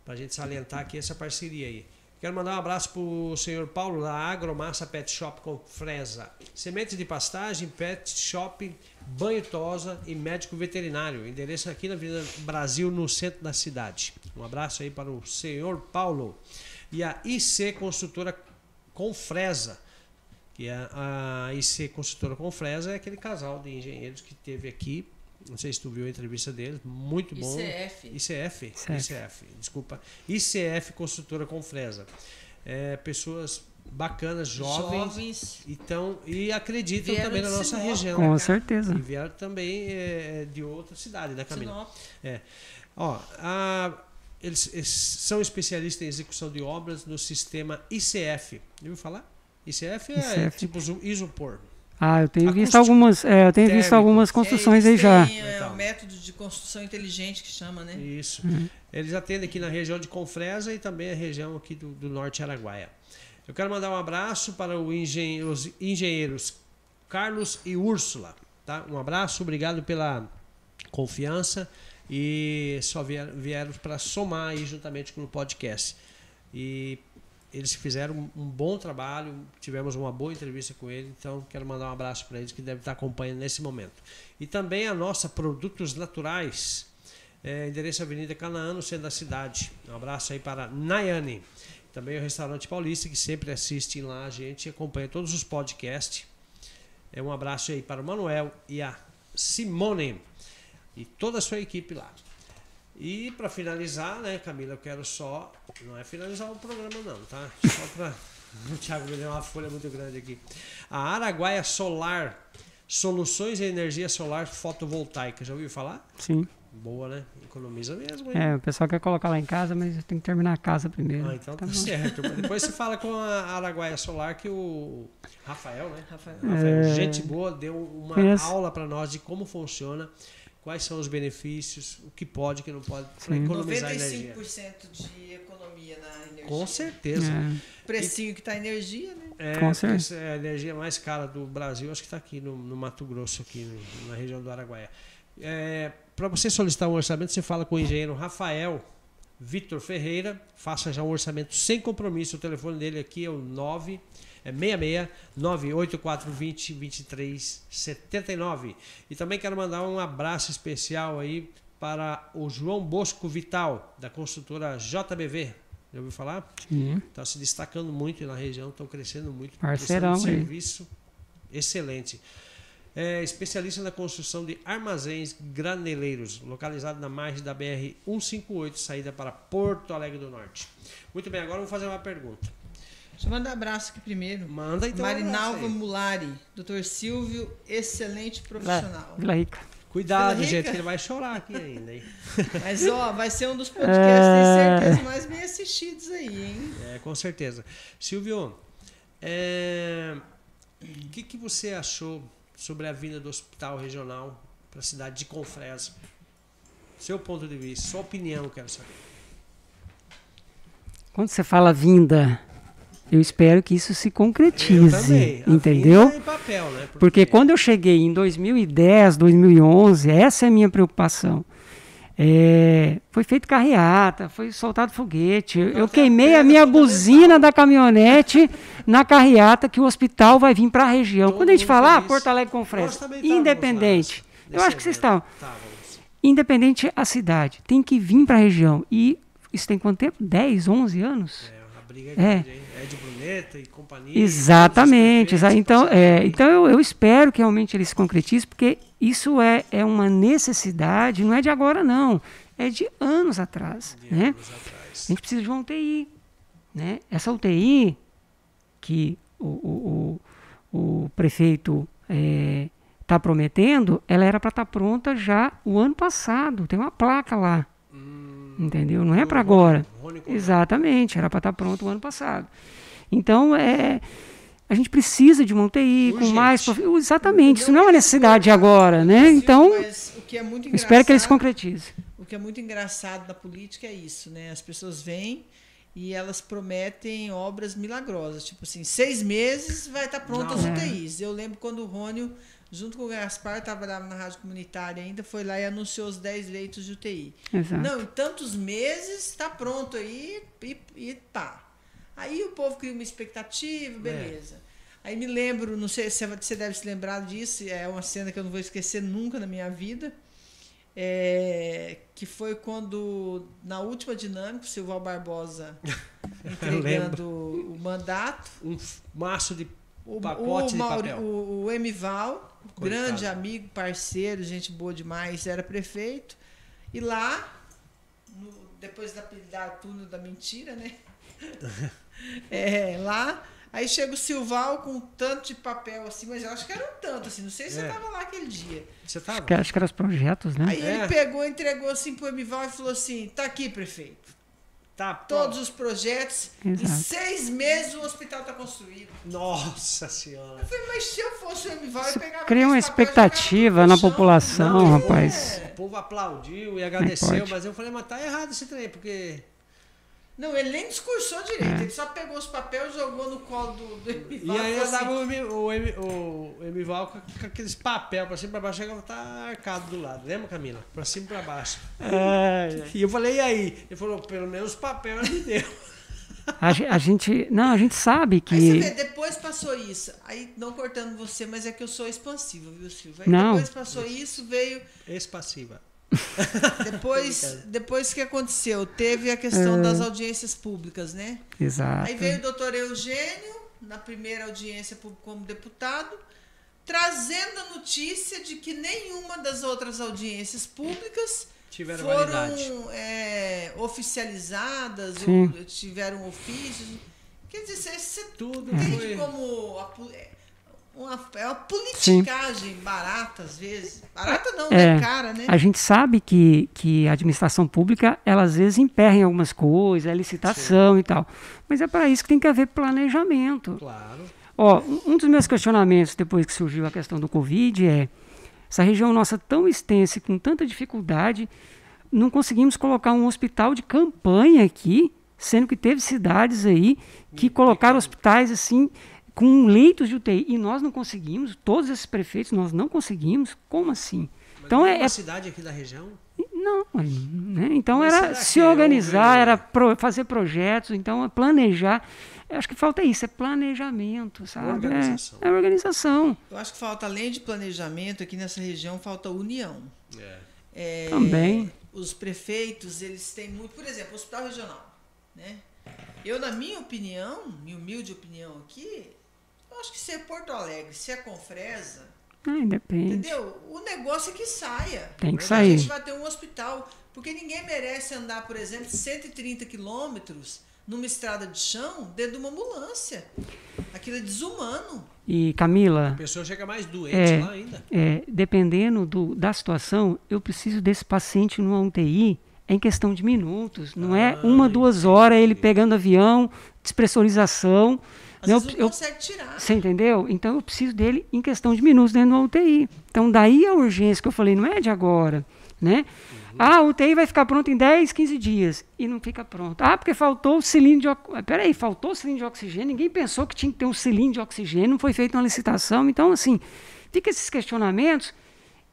para a gente salientar aqui essa parceria aí. Quero mandar um abraço para o senhor Paulo da Agromassa Pet Shop com Fresa. Sementes de pastagem, pet shop, banho tosa e médico veterinário. Endereço aqui na Avenida Brasil, no centro da cidade. Um abraço aí para o senhor Paulo. E a IC Construtora com Fresa. Que a IC Construtora com Fresa é aquele casal de engenheiros que teve aqui. Não sei se tu viu a entrevista deles. Muito bom. ICF. ICF, ICF. ICF, desculpa. ICF Construtora com Fresa. É, pessoas bacanas, jovens, Jovens. então, e acreditam também na nossa Sinop. região. Com certeza. E vieram também é, de outra cidade, da Camila. Sinop. É. Ó, a- eles, eles são especialistas em execução de obras no sistema ICF. Já ouviu falar? ICF é ICF. tipo isopor. Ah, eu tenho visto algumas, é, eu tenho visto algumas construções É, aí já. é, Então. um método de construção inteligente que chama, né? Isso. Uhum. Eles atendem aqui na região de Confresa e também a região aqui do, do Norte Araguaia. Eu quero mandar um abraço para o engen- os engenheiros Carlos e Úrsula. Tá? Um abraço, obrigado pela confiança e só vier- vieram para somar aí juntamente com o podcast. E eles fizeram um, bom trabalho, tivemos uma boa entrevista com ele, então quero mandar um abraço para eles que devem estar acompanhando nesse momento. E também a nossa Produtos Naturais, é, endereço Avenida Canaã, no centro da cidade. Um abraço aí para Nayane. Também o Restaurante Paulista, que sempre assistem lá a gente acompanha todos os podcasts. É um abraço aí para o Manuel e a Simone e toda a sua equipe lá. E para finalizar, né, Camila, eu quero só. Não é finalizar o programa, não, tá? Só para. O Thiago me deu uma folha muito grande aqui. A Araguaia Solar, soluções de energia solar fotovoltaica. Já ouviu falar? Sim. Boa, né? Economiza mesmo. Hein? É, o pessoal quer colocar lá em casa, mas tem que terminar a casa primeiro. Ah, então tá, bom. certo. Depois você fala com a Araguaia Solar que o Rafael, né? Rafael. Rafael, É. gente boa, deu uma Conheço. aula para nós de como funciona, quais são os benefícios, o que pode, o que não pode, para economizar energia. 95% de economia na energia. Com certeza. É, Precinho que tá energia, né? É, Com certeza. é a energia mais cara do Brasil, acho que está aqui no, no Mato Grosso, aqui no- na região do Araguaia. para você solicitar um orçamento, você fala com o engenheiro Rafael Vitor Ferreira, faça já um orçamento sem compromisso. O telefone dele aqui é o 9 é 66 98420 2379. E também quero mandar um abraço especial aí para o João Bosco Vital, da construtora JBV. Já ouviu falar? sim. Está se destacando muito na região, estão crescendo muito. Parceirão um serviço excelente. É especialista na construção de armazéns graneleiros, localizado na margem da BR 158, saída para Porto Alegre do Norte. Muito bem, agora eu vou fazer uma pergunta. Deixa eu mandar abraço aqui primeiro. Manda então. um Marinalva aí. Mulari, Dr. Silvio, excelente profissional. Vila Rica. Cuidado, Vila gente, Rica. que ele vai chorar aqui ainda. Hein? Mas ó, vai ser um dos podcasts, É. tenho certeza, mais bem assistidos aí, hein? É, com certeza. Silvio, é, o que, que você achou sobre a vinda do hospital regional para a cidade de Confresa? Seu ponto de vista, sua opinião, quero saber. Quando você fala vinda, eu espero que isso se concretize. também. Entendeu? em papel, né? Porque quando eu cheguei em 2010, 2011, essa é a minha preocupação. É, foi feito carreata, foi soltado foguete. Eu, a queimei a pedra minha fundamental. buzina da caminhonete na carreata que o hospital vai vir para a região. Quando a gente mundo fala, ah. Porto Alegre com Fresno, independente. Eu acho que vocês. Estávamos. Independente a cidade, tem que vir para a região. E isso tem quanto tempo? 10, 11 anos? É, a briga é É. hein? Ed Bruneta e companhia. Exatamente. os exa- Então, passaram é, então eu, eu espero que realmente ele se concretize, porque isso é, é uma necessidade, não é de agora, não. É de anos atrás. de Né? anos atrás. A gente precisa de uma UTI. Né? Essa UTI que o, o, o, o prefeito está prometendo, ela era para estar pronta já o ano passado. Tem uma placa lá. Hum, Entendeu? Não é para agora. Exatamente, era para estar pronto o ano passado. Então, é, a gente precisa de uma UTI com Urgente. mais. profi- Exatamente, isso não é uma necessidade de agora, né? Então, que é espero que ele se concretize. O que é muito engraçado na política é isso, né? As pessoas vêm e elas prometem obras milagrosas. Tipo assim, seis meses vai estar pronto as. UTIs. Eu lembro quando o Rônio, junto com o Gaspar, trabalhava na rádio comunitária ainda, foi lá e anunciou os 10 leitos de UTI. Exato. Não, em tantos meses está pronto aí e, e pá. Aí o povo cria uma É. expectativa, beleza. Aí me lembro, não sei se você deve se lembrar disso, é uma cena que eu não vou esquecer nunca na minha vida. é, que foi quando, na última dinâmica, o Silval Barbosa entregando o mandato. Um maço de O, Pacote o, de Mauri- papel. o, o Emival, Coitado. grande amigo, parceiro, gente boa demais, era prefeito. E lá, no- depois da, da túnel da mentira, né? é, lá, aí chega o Silval com um tanto de papel assim, mas eu acho que era um tanto, assim, não sei se você É. estava lá aquele dia. Você tava? Acho que, acho que eram os projetos, né? Aí É. ele pegou, entregou assim pro Emival e falou assim: tá aqui, prefeito. Tá Todos os projetos, em Exato. seis meses o hospital está construído. Nossa senhora. Eu falei, mas se eu fosse o Emival, eu pegava Cria uma expectativa na população, Não, rapaz. O povo aplaudiu e agradeceu, mas eu falei, mas tá errado esse trem, porque. Não, ele nem discursou direito. É. Ele só pegou os papéis e jogou no colo do, do E Emival. aí falou andava assim, o, o, Emi- o Emival com, com aqueles papel pra cima e pra baixo, chegava tá arcado do lado. Lembra, Camila? Pra cima e pra baixo. E eu falei, e aí? Ele falou, pelo menos papel ele me deu. A, a, gente, não, a gente sabe que. Aí você vê, depois passou isso. Aí, não cortando você, mas é que eu sou expansiva, viu, Silvio? Aí não. depois passou isso, veio. Expassiva. Depois, depois que aconteceu, teve a questão é. das audiências públicas, né? Exato. Aí veio o doutor Eugênio, na primeira audiência como deputado, trazendo a notícia de que nenhuma das outras audiências públicas tiveram foram é, oficializadas Sim. ou tiveram ofícios. Quer dizer, você tudo entende como a, é, uma, é uma politicagem Sim. barata às vezes. Barata não, é, né? cara, né? A gente sabe que, que a administração pública, ela às vezes emperra em algumas coisas, é licitação Sim. e tal. Mas é para isso que tem que haver planejamento. Claro. Ó, um dos meus questionamentos depois que surgiu a questão do Covid é essa região nossa tão extensa e com tanta dificuldade, não conseguimos colocar um hospital de campanha aqui, sendo que teve cidades aí que colocaram hospitais assim com leitos de UTI e nós não conseguimos, todos esses prefeitos nós não conseguimos. Como assim? Mas então é, uma cidade aqui da região? Não, né? então Mas era se organizar, era pro, fazer projetos, então é planejar. Eu acho que falta isso, é planejamento, sabe? Organização. É, é organização. Eu acho que falta, além de planejamento, aqui nessa região falta união. É. É, Também. Os prefeitos, eles têm muito, por exemplo, o hospital regional. Né? Eu, na minha opinião, minha humilde opinião aqui, acho que se é Porto Alegre, se é Confresa, ah, depende. Entendeu? O negócio é que saia. Tem que sair. A gente vai ter um hospital. Porque ninguém merece andar, por exemplo, 130 quilômetros numa estrada de chão dentro de uma ambulância. Aquilo é desumano. E Camila. A pessoa chega mais doente é, lá ainda. É, dependendo do, da situação, eu preciso desse paciente numa UTI em questão de minutos. Não é ah, é uma, duas horas ele pegando avião, despressurização. Às não, não consegue tirar. Você entendeu? Então eu preciso dele em questão de minutos dentro da UTI. Então daí a urgência que eu falei, não é de agora, né? Ah, a UTI vai ficar pronta em 10, 15 dias. E não fica pronta. Ah, porque faltou o cilindro de. Peraí, faltou o cilindro de oxigênio. Ninguém pensou que tinha que ter um cilindro de oxigênio. Não foi feita uma licitação. Então, assim, fica esses questionamentos.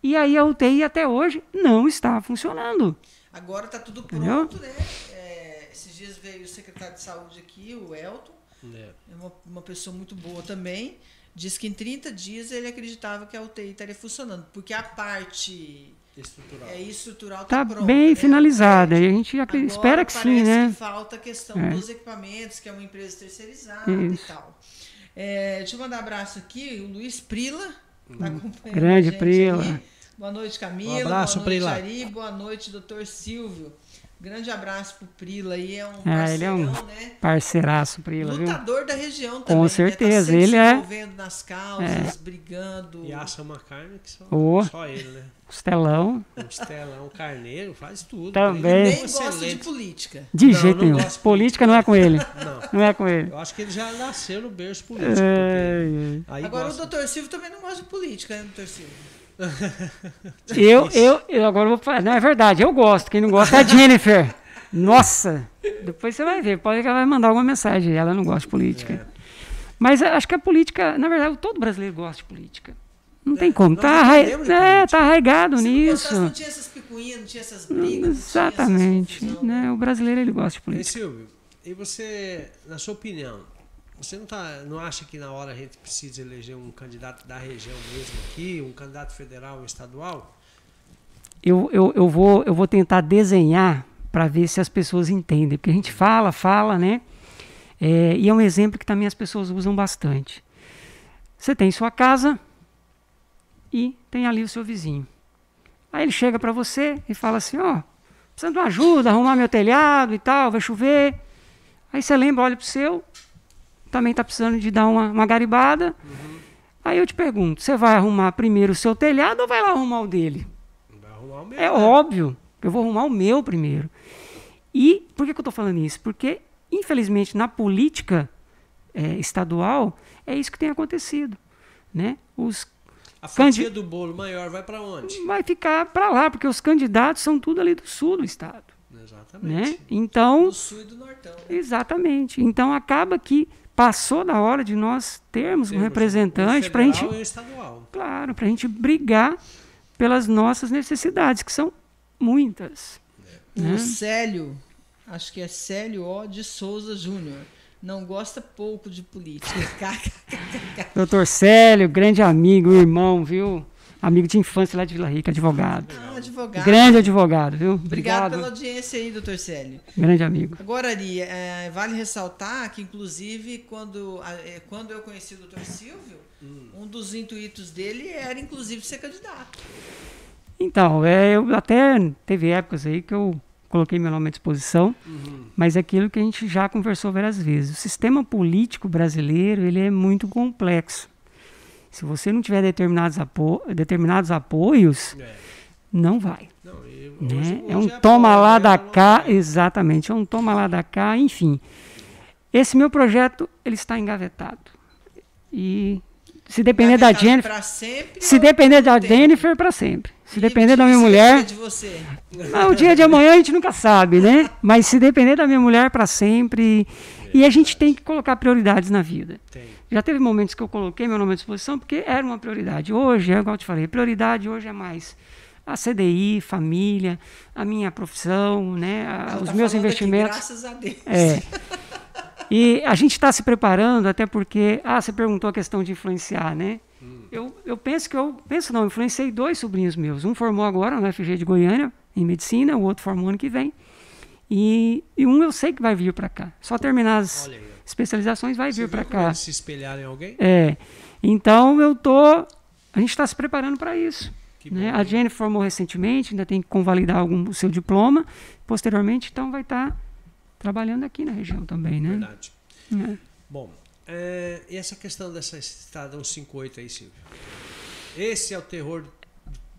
E aí a UTI até hoje não está funcionando. Agora está tudo pronto, Entendeu? né? É, esses dias veio o secretário de saúde aqui, o Elton. É, é uma, uma pessoa muito boa também. Diz que em 30 dias ele acreditava que a UTI estaria funcionando. Porque a parte Estrutural. É, estrutural tá, tá bem né? finalizada. E a gente Agora, espera que sim, né? Que falta a questão é. dos equipamentos, que é uma empresa terceirizada Isso. e tal. É, deixa eu mandar um abraço aqui, o Luiz Prila, tá hum. acompanhando Grande Prila. Aqui. Boa noite, Camila. Um abraço, Boa noite, Prila. Ari. Boa noite, doutor Silvio. Grande abraço pro Prila aí, é um parceirão, é, ele é um né? Parceiraço, Prila, Lutador viu? da região também. Com né? certeza, tá ele é. envolvendo nas causas, é. brigando. E assa uma carne que só, oh. só ele, né? Costelão. Costelão, carneiro, faz tudo. Também. Ele nem gosta de política. De não, jeito nenhum. Política não é com ele. Não. não é com ele. Eu acho que ele já nasceu no berço político. É... Agora gosta... o doutor Silvio também não gosta de política, né, doutor Silvio? eu, eu, eu agora vou falar. Não, é verdade, eu gosto. Quem não gosta é a Jennifer. Nossa! Depois você vai ver. Pode que ela vai mandar alguma mensagem. Ela não gosta de política. É. Mas acho que a política, na verdade, todo brasileiro gosta de política. Não é, tem como. Tá, arra... é, tá arraigado Se nisso. Não, não tinha essas picuinhas, não tinha essas brigas. Exatamente. Essas né? O brasileiro ele gosta de política. E Silvio, e você, na sua opinião, você não, tá, não acha que na hora a gente precisa eleger um candidato da região mesmo aqui, um candidato federal ou estadual? Eu, eu, eu, vou, eu vou tentar desenhar para ver se as pessoas entendem. Porque a gente fala, fala, né? É, e é um exemplo que também as pessoas usam bastante. Você tem sua casa e tem ali o seu vizinho. Aí ele chega para você e fala assim: Ó, precisando de ajuda, arrumar meu telhado e tal, vai chover. Aí você lembra, olha para o seu, também está precisando de dar uma, uma garibada. Uhum. Aí eu te pergunto: você vai arrumar primeiro o seu telhado ou vai lá arrumar o dele? Vai arrumar o meu. É né? óbvio, eu vou arrumar o meu primeiro. E por que, que eu estou falando isso? Porque, infelizmente, na política é, estadual, é isso que tem acontecido. Né? Os a fatia do bolo maior vai para onde? Vai ficar para lá, porque os candidatos são tudo ali do sul do estado. Exatamente. Né? Então, do sul e do nortão. Né? Exatamente. Então acaba que passou da hora de nós termos um representante para a gente, claro, para a gente brigar pelas nossas necessidades, que são muitas. É. Né? O Célio acho que é Célio O. de Souza Júnior. Não gosta pouco de política. Doutor Célio, grande amigo, irmão, viu? Amigo de infância lá de Vila Rica, advogado. Ah, advogado. Grande advogado, viu? Obrigado, pela audiência aí, doutor Célio. Grande amigo. Agora, Ari, é, vale ressaltar que, inclusive, quando, é, quando eu conheci o doutor Silvio, hum. um dos intuitos dele era, inclusive, ser candidato. Então, é, eu até teve épocas aí que eu coloquei meu nome à disposição, uhum. mas é aquilo que a gente já conversou várias vezes. O sistema político brasileiro ele é muito complexo. Se você não tiver determinados, apo determinados apoios, é. não vai. Não, eu, né? hoje, é um toma lá da cá, exatamente, é um toma lá da cá, enfim. Esse meu projeto ele está engavetado. E se depender da Jennifer, se depender da tempo? Jennifer para sempre. Se e depender da minha mulher, de você. Ah, o dia de amanhã a gente nunca sabe, né? Mas se depender da minha mulher para sempre, e a gente tem que colocar prioridades na vida. Tem. Já teve momentos que eu coloquei meu nome à disposição porque era uma prioridade. Hoje, é igual eu te falei, prioridade hoje é mais a CDI, família, a minha profissão, né, a, os tá meus investimentos. Aqui, graças a Deus. É. E a gente está se preparando até porque, ah, você perguntou a questão de influenciar, né? Hum. Eu, eu penso que eu penso não, influenciei dois sobrinhos meus. Um formou agora no FG de Goiânia em medicina, o outro formou ano que vem. E, e um eu sei que vai vir para cá. Só terminar as especializações vai Você vir para cá. Se espelhar em alguém? É. Então eu tô. A gente está se preparando para isso. Né? A Jenny formou recentemente, ainda tem que convalidar algum o seu diploma. Posteriormente, então vai estar tá trabalhando aqui na região também, né? Verdade. É. Bom, é, e essa questão dessa estrada 158 aí, Silvio? Esse é o terror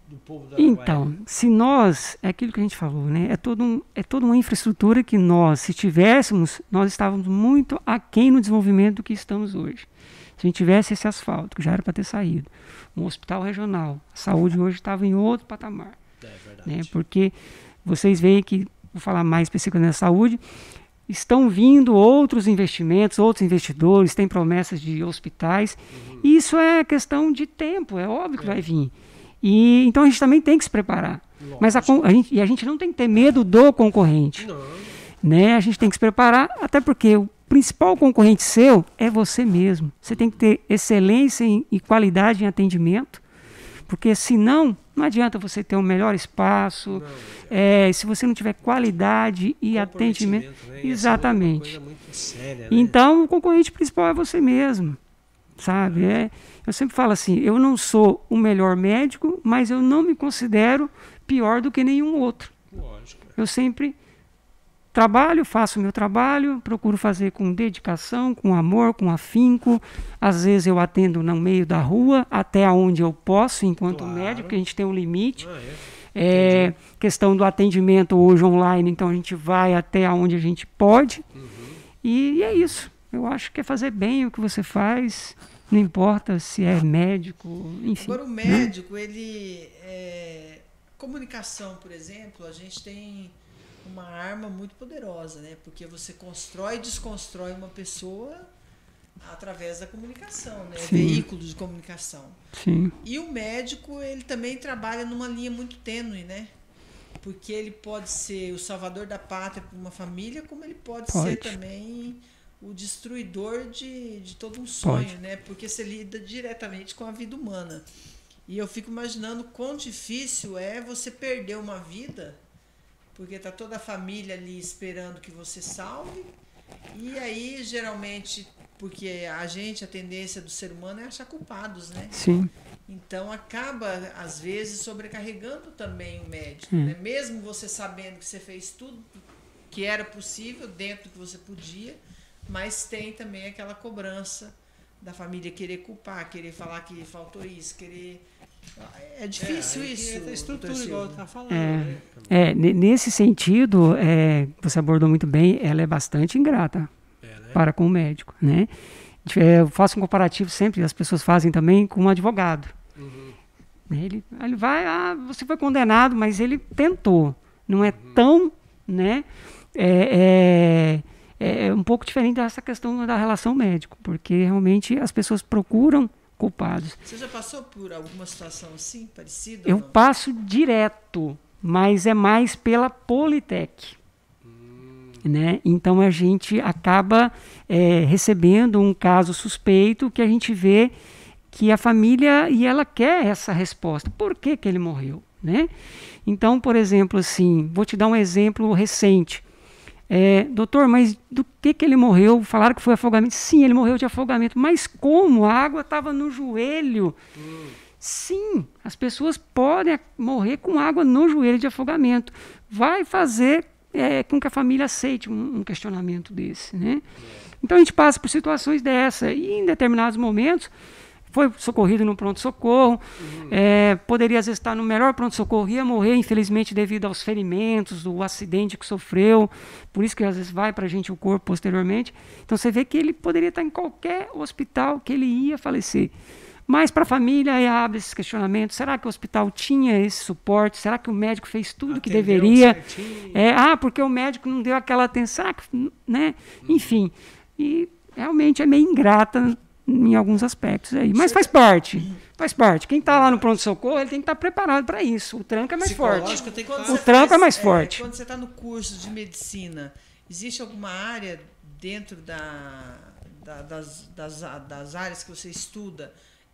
do povo da Então, se nós, é aquilo que a gente falou, né? É, todo um, é toda uma infraestrutura que nós, se tivéssemos, nós estávamos muito aquém no desenvolvimento do que estamos hoje. Se a gente tivesse esse asfalto, que já era para ter saído, um hospital regional, a saúde hoje estava em outro patamar. É verdade. Né? Porque vocês veem que, vou falar mais especificamente da saúde, estão vindo outros investimentos, outros investidores, tem promessas de hospitais. Uhum. Isso é questão de tempo, é óbvio que é. vai vir. E então a gente também tem que se preparar. Lógico. Mas a, a, gente, e a gente não tem que ter medo do concorrente. Não. Né? A gente tem que se preparar, até porque o principal concorrente seu é você mesmo. Você tem que ter excelência em, e qualidade em atendimento, porque senão não adianta você ter um melhor espaço, não, é, se você não tiver qualidade e atendimento. Né? É exatamente. É séria, né? Então, o concorrente principal é você mesmo, sabe? É, eu sempre falo assim: eu não sou o melhor médico, mas eu não me considero pior do que nenhum outro. Lógico. Eu sempre trabalho, faço o meu trabalho, procuro fazer com dedicação, com amor, com afinco. Às vezes eu atendo no meio da rua, até onde eu posso, enquanto claro. médico, porque a gente tem um limite. Ah, é. é questão do atendimento hoje online, então a gente vai até onde a gente pode. Uhum. E, e é isso. Eu acho que é fazer bem o que você faz, não importa se é médico, enfim. Agora o médico, né? ele. É, comunicação, por exemplo, a gente tem uma arma muito poderosa, né? Porque você constrói e desconstrói uma pessoa através da comunicação, né? Sim. Veículo de comunicação. Sim. E o médico, ele também trabalha numa linha muito tênue, né? Porque ele pode ser o salvador da pátria para uma família, como ele pode, pode. ser também o destruidor de, de todo um sonho, pode. né? Porque você lida diretamente com a vida humana. E eu fico imaginando quão difícil é você perder uma vida porque tá toda a família ali esperando que você salve. E aí, geralmente, porque a gente, a tendência do ser humano é achar culpados, né? Sim. Então acaba, às vezes, sobrecarregando também o médico. Hum. Né? Mesmo você sabendo que você fez tudo que era possível, dentro do que você podia, mas tem também aquela cobrança da família querer culpar, querer falar que faltou isso, querer é difícil é, isso. É estrutura, igual tá falando. É, né? é, nesse sentido, é, você abordou muito bem, ela é bastante ingrata é, né? para com o médico. Né? É, eu faço um comparativo sempre, as pessoas fazem também com um advogado. Uhum. Ele, ele vai, ah, você foi condenado, mas ele tentou. Não é uhum. tão, né? É, é, é um pouco diferente dessa questão da relação médico, porque realmente as pessoas procuram culpados. Você já passou por alguma situação assim, parecida? Eu passo direto, mas é mais pela Politec. Hum. Né? Então a gente acaba é, recebendo um caso suspeito que a gente vê que a família e ela quer essa resposta. Por que, que ele morreu? Né? Então, por exemplo, assim, vou te dar um exemplo recente. É, doutor, mas do que, que ele morreu? Falaram que foi afogamento. Sim, ele morreu de afogamento. Mas como? A água estava no joelho. Hum. Sim, as pessoas podem morrer com água no joelho de afogamento. Vai fazer é, com que a família aceite um, um questionamento desse. Né? Então a gente passa por situações dessa. E em determinados momentos foi socorrido no pronto-socorro, uhum. é, poderia às vezes estar no melhor pronto-socorro, ia morrer, infelizmente, devido aos ferimentos, do acidente que sofreu, por isso que às vezes vai para a gente o corpo posteriormente. Então você vê que ele poderia estar em qualquer hospital que ele ia falecer. Mas para a família aí abre esses questionamentos: será que o hospital tinha esse suporte? Será que o médico fez tudo o que deveria? É, ah, porque o médico não deu aquela atenção, né? Uhum. Enfim, e realmente é meio ingrata em alguns aspectos aí. Mas faz parte. Faz parte. Quem está lá no pronto-socorro, ele tem que estar tá preparado para isso. O tranco é mais forte. O tranco é mais forte. Quando você está no curso de medicina, existe alguma área dentro da, da das, das, das áreas que você estuda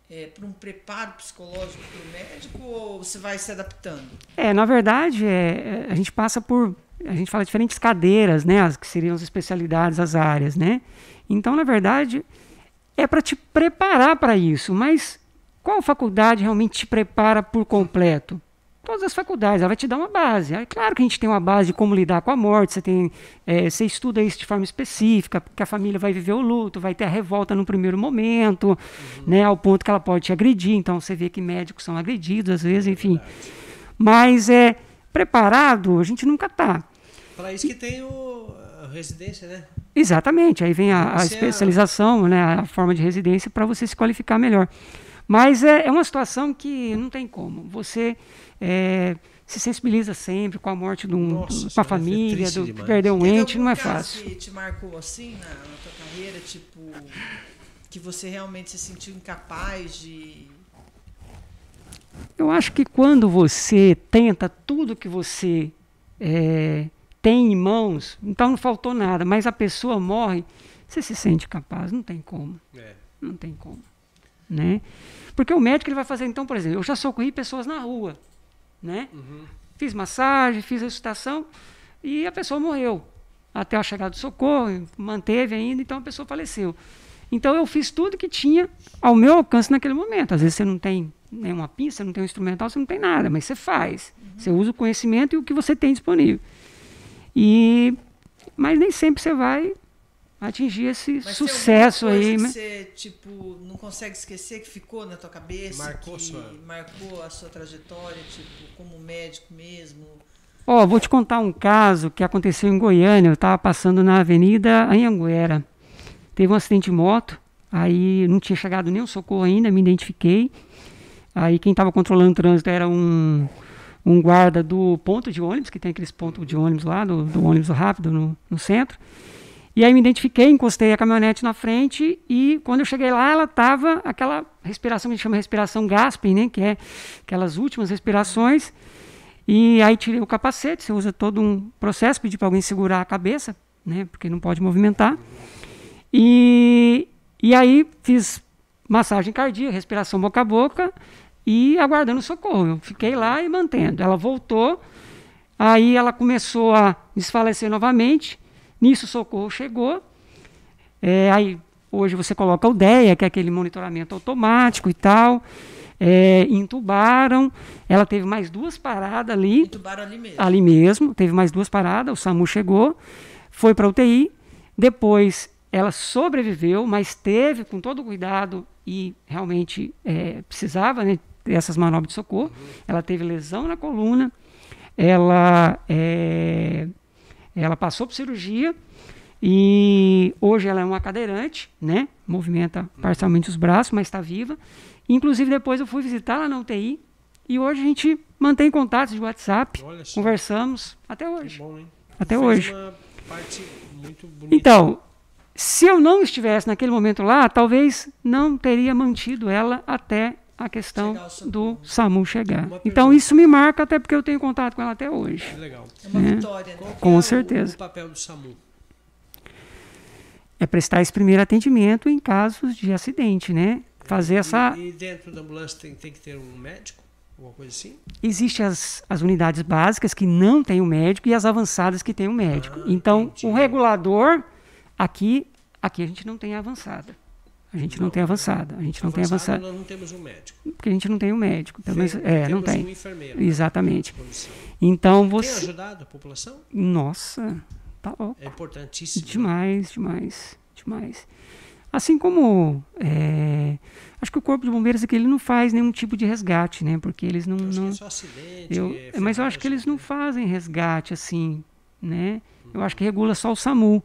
é, para um preparo psicológico para o médico ou você vai se adaptando? É, na verdade, é, é, a gente passa por. A gente fala diferentes cadeiras, né? As que seriam as especialidades, as áreas, né? Então, na verdade, é para te preparar para isso. Mas qual faculdade realmente te prepara por completo? Todas as faculdades, ela vai te dar uma base. É claro que a gente tem uma base de como lidar com a morte, você, tem, é, você estuda isso de forma específica, porque a família vai viver o luto, vai ter a revolta no primeiro momento, uhum. né, ao ponto que ela pode te agredir. Então você vê que médicos são agredidos às vezes, enfim. Mas é preparado, a gente nunca está. Para isso que tem o, a residência, né? Exatamente, aí vem a, a especialização, né, a forma de residência para você se qualificar melhor. Mas é, é, uma situação que não tem como. Você é, se sensibiliza sempre com a morte de um, Nossa, com a família, do demais. perder um ente, não é fácil. Que te marcou assim na, na tua carreira, tipo, que você realmente se sentiu incapaz de eu acho que quando você tenta tudo que você é, tem em mãos, então não faltou nada, mas a pessoa morre, você se sente capaz, não tem como. É. Não tem como. Né? Porque o médico ele vai fazer, então, por exemplo, eu já socorri pessoas na rua. Né? Uhum. Fiz massagem, fiz ressuscitação e a pessoa morreu. Até a chegada do socorro, manteve ainda, então a pessoa faleceu. Então eu fiz tudo que tinha ao meu alcance naquele momento. Às vezes você não tem nenhuma pinça, não tem um instrumental, você não tem nada, mas você faz. Uhum. Você usa o conhecimento e o que você tem disponível. E, mas nem sempre você vai atingir esse mas sucesso aí. Que você tipo não consegue esquecer que ficou na tua cabeça, marcou, que sua... marcou a sua trajetória, tipo como médico mesmo. Ó, oh, vou te contar um caso que aconteceu em Goiânia. Eu estava passando na Avenida Anhanguera. Teve um acidente de moto. Aí não tinha chegado nenhum socorro ainda, me identifiquei. Aí quem estava controlando o trânsito era um um guarda do ponto de ônibus, que tem aqueles pontos de ônibus lá, do, do ônibus rápido no, no, centro. E aí me identifiquei, encostei a caminhonete na frente e quando eu cheguei lá, ela estava aquela respiração que a gente chama respiração Gasping, né, que é aquelas últimas respirações. E aí tirei o capacete, você usa todo um processo, pedi para alguém segurar a cabeça, né, porque não pode movimentar. E, e aí fiz massagem cardíaca, respiração boca a boca e aguardando socorro. Eu fiquei lá e mantendo. Ela voltou, aí ela começou a desfalecer novamente. Nisso o socorro chegou. É, aí hoje você coloca o DEA, que é aquele monitoramento automático e tal. É, intubaram. Ela teve mais duas paradas ali. Intubaram ali mesmo. Ali mesmo. Teve mais duas paradas. O SAMU chegou, foi para UTI. Depois ela sobreviveu, mas teve, com todo cuidado, e realmente é, precisava né, essas manobras de socorro. Ela teve lesão na coluna, ela, é, ela passou por cirurgia e hoje ela é uma cadeirante, né? Movimenta parcialmente os braços, mas está viva. Inclusive depois eu fui visitá-la na UTI e hoje a gente mantém contatos de WhatsApp, conversamos até hoje. Bom, até Fez hoje. Então, se eu não estivesse naquele momento lá, talvez não teria mantido ela até a questão SAMU. do SAMU chegar. Então isso me marca até porque eu tenho contato com ela até hoje. Que legal. É uma É. vitória, né? Com é o- certeza. O, papel do SAMU? É prestar esse primeiro atendimento em casos de acidente, né? Fazer essa. E, e dentro da ambulância tem, tem que ter um médico? Alguma coisa assim? Existem as, as unidades básicas que não têm o médico e as avançadas que têm o médico. Ah, então, entendi. o regulador, aqui, aqui a gente não tem a avançada. A gente não, tem avançada. A gente não tem Avançado, avançada. Nós não temos um médico. Porque a gente não tem o médico. Pelo menos, Enferme- é, não tem. um enfermeiro. né, Exatamente. Então Tem você. ajudado a população? Nossa, tá louco. É importantíssimo. Demais, demais, demais. Assim como é, acho que o corpo de bombeiros aqui ele não faz nenhum tipo de resgate, né? Porque eles não, não é só acidente. eu, é mas eu acho que eles não ferragem, fazem resgate assim, né? Eu acho que regula só o SAMU,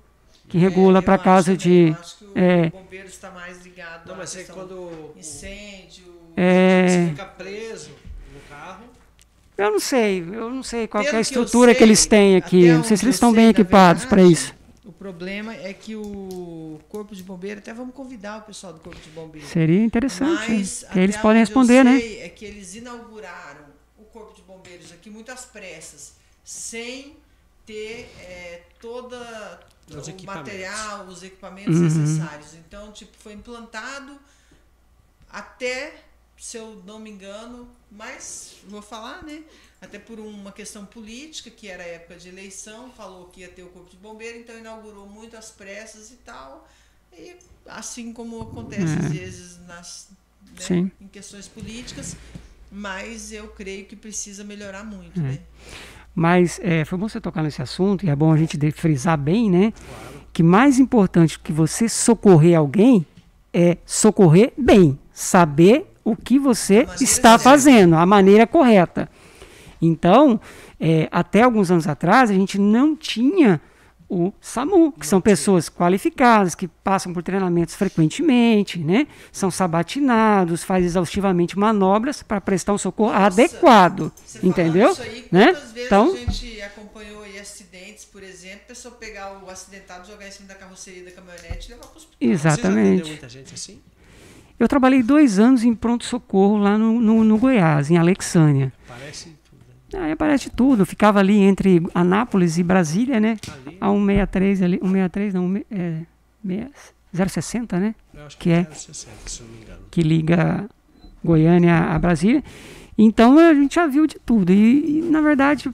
que É, regula eu para acho casa de Eu acho que o é. bombeiro está mais ligado Não, mas é quando o- incêndio. É. você fica preso no carro. eu não sei, eu não sei qual que é a que estrutura que, sei, eles têm aqui. Não sei se eles estão sei, bem equipados para isso. O problema é que o corpo de bombeiro, até vamos convidar o pessoal do corpo de bombeiro. Seria interessante, Mas, que eles podem responder, né? É que eles inauguraram o corpo de bombeiros aqui muito às pressas, sem ter é, toda Os o equipamentos. material, os equipamentos Uhum. necessários. Então, tipo, foi implantado até, se eu não me engano, mas vou falar, né? Até por uma questão política, que era a época de eleição, falou que ia ter o corpo de bombeiro, então inaugurou muito às pressas e tal. E assim como acontece É. às vezes nas, né, Sim. em questões políticas, mas eu creio que precisa melhorar É. muito, né? Mas é, foi bom você tocar nesse assunto e é bom a gente frisar bem, né? Que mais importante que você socorrer alguém é socorrer bem, saber o que você está fazendo, a maneira correta. Então, é, até alguns anos atrás, a gente não tinha o SAMU, que são pessoas qualificadas, que passam por treinamentos frequentemente, né? São sabatinados, faz exaustivamente manobras para prestar um socorro Nossa, adequado, entendeu? Isso aí, Né? quantas vezes Então, a gente acompanhou aí acidentes, por exemplo, a pessoa pegar o acidentado, jogar em cima da carroceria da caminhonete e levar para o hospital. Você já exatamente. muita gente assim? Eu trabalhei dois anos em pronto-socorro lá no, no, no Goiás, em Alexânia. Parece? Aí aparece tudo. Eu ficava ali entre Anápolis e Brasília, né? Ali, A 163 ali. 163, não, é, meia- 060, né? eu acho que, que é- é 60, se não me engano. Que liga Goiânia a Brasília. Então a gente já viu de tudo. E, e, na verdade,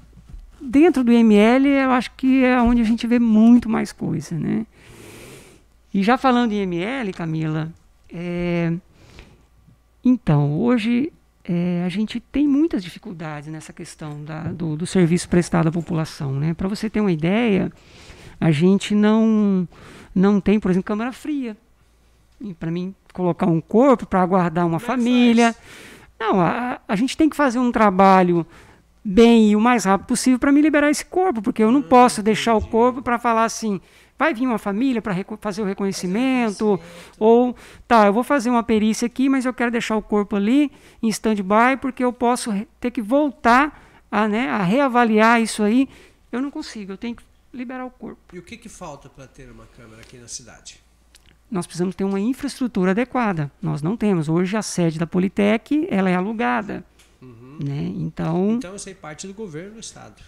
dentro do IML, eu acho que é onde a gente vê muito mais coisa, né? E já falando em IML, Camila, é, então, hoje é, a gente tem muitas dificuldades nessa questão da- do, do serviço prestado à população. Né? Para você ter uma ideia, a gente não, não tem, por exemplo, câmara fria. Para mim, colocar um corpo para aguardar uma Como é família. Não, a, a gente tem que fazer um trabalho bem e o mais rápido possível para me liberar esse corpo, porque eu não posso deixar o corpo para falar assim, vai vir uma família para fazer o reconhecimento, ou tá, eu vou fazer uma perícia aqui, mas eu quero deixar o corpo ali em stand-by, porque eu posso ter que voltar a, né, a reavaliar isso aí. Eu não consigo, eu tenho que liberar o corpo. E o que, que falta para ter uma câmera aqui na cidade? Nós precisamos ter uma infraestrutura adequada. Nós não temos. Hoje a sede da Politec ela é alugada. Uhum. Né? Então, Então isso aí parte do governo do estado.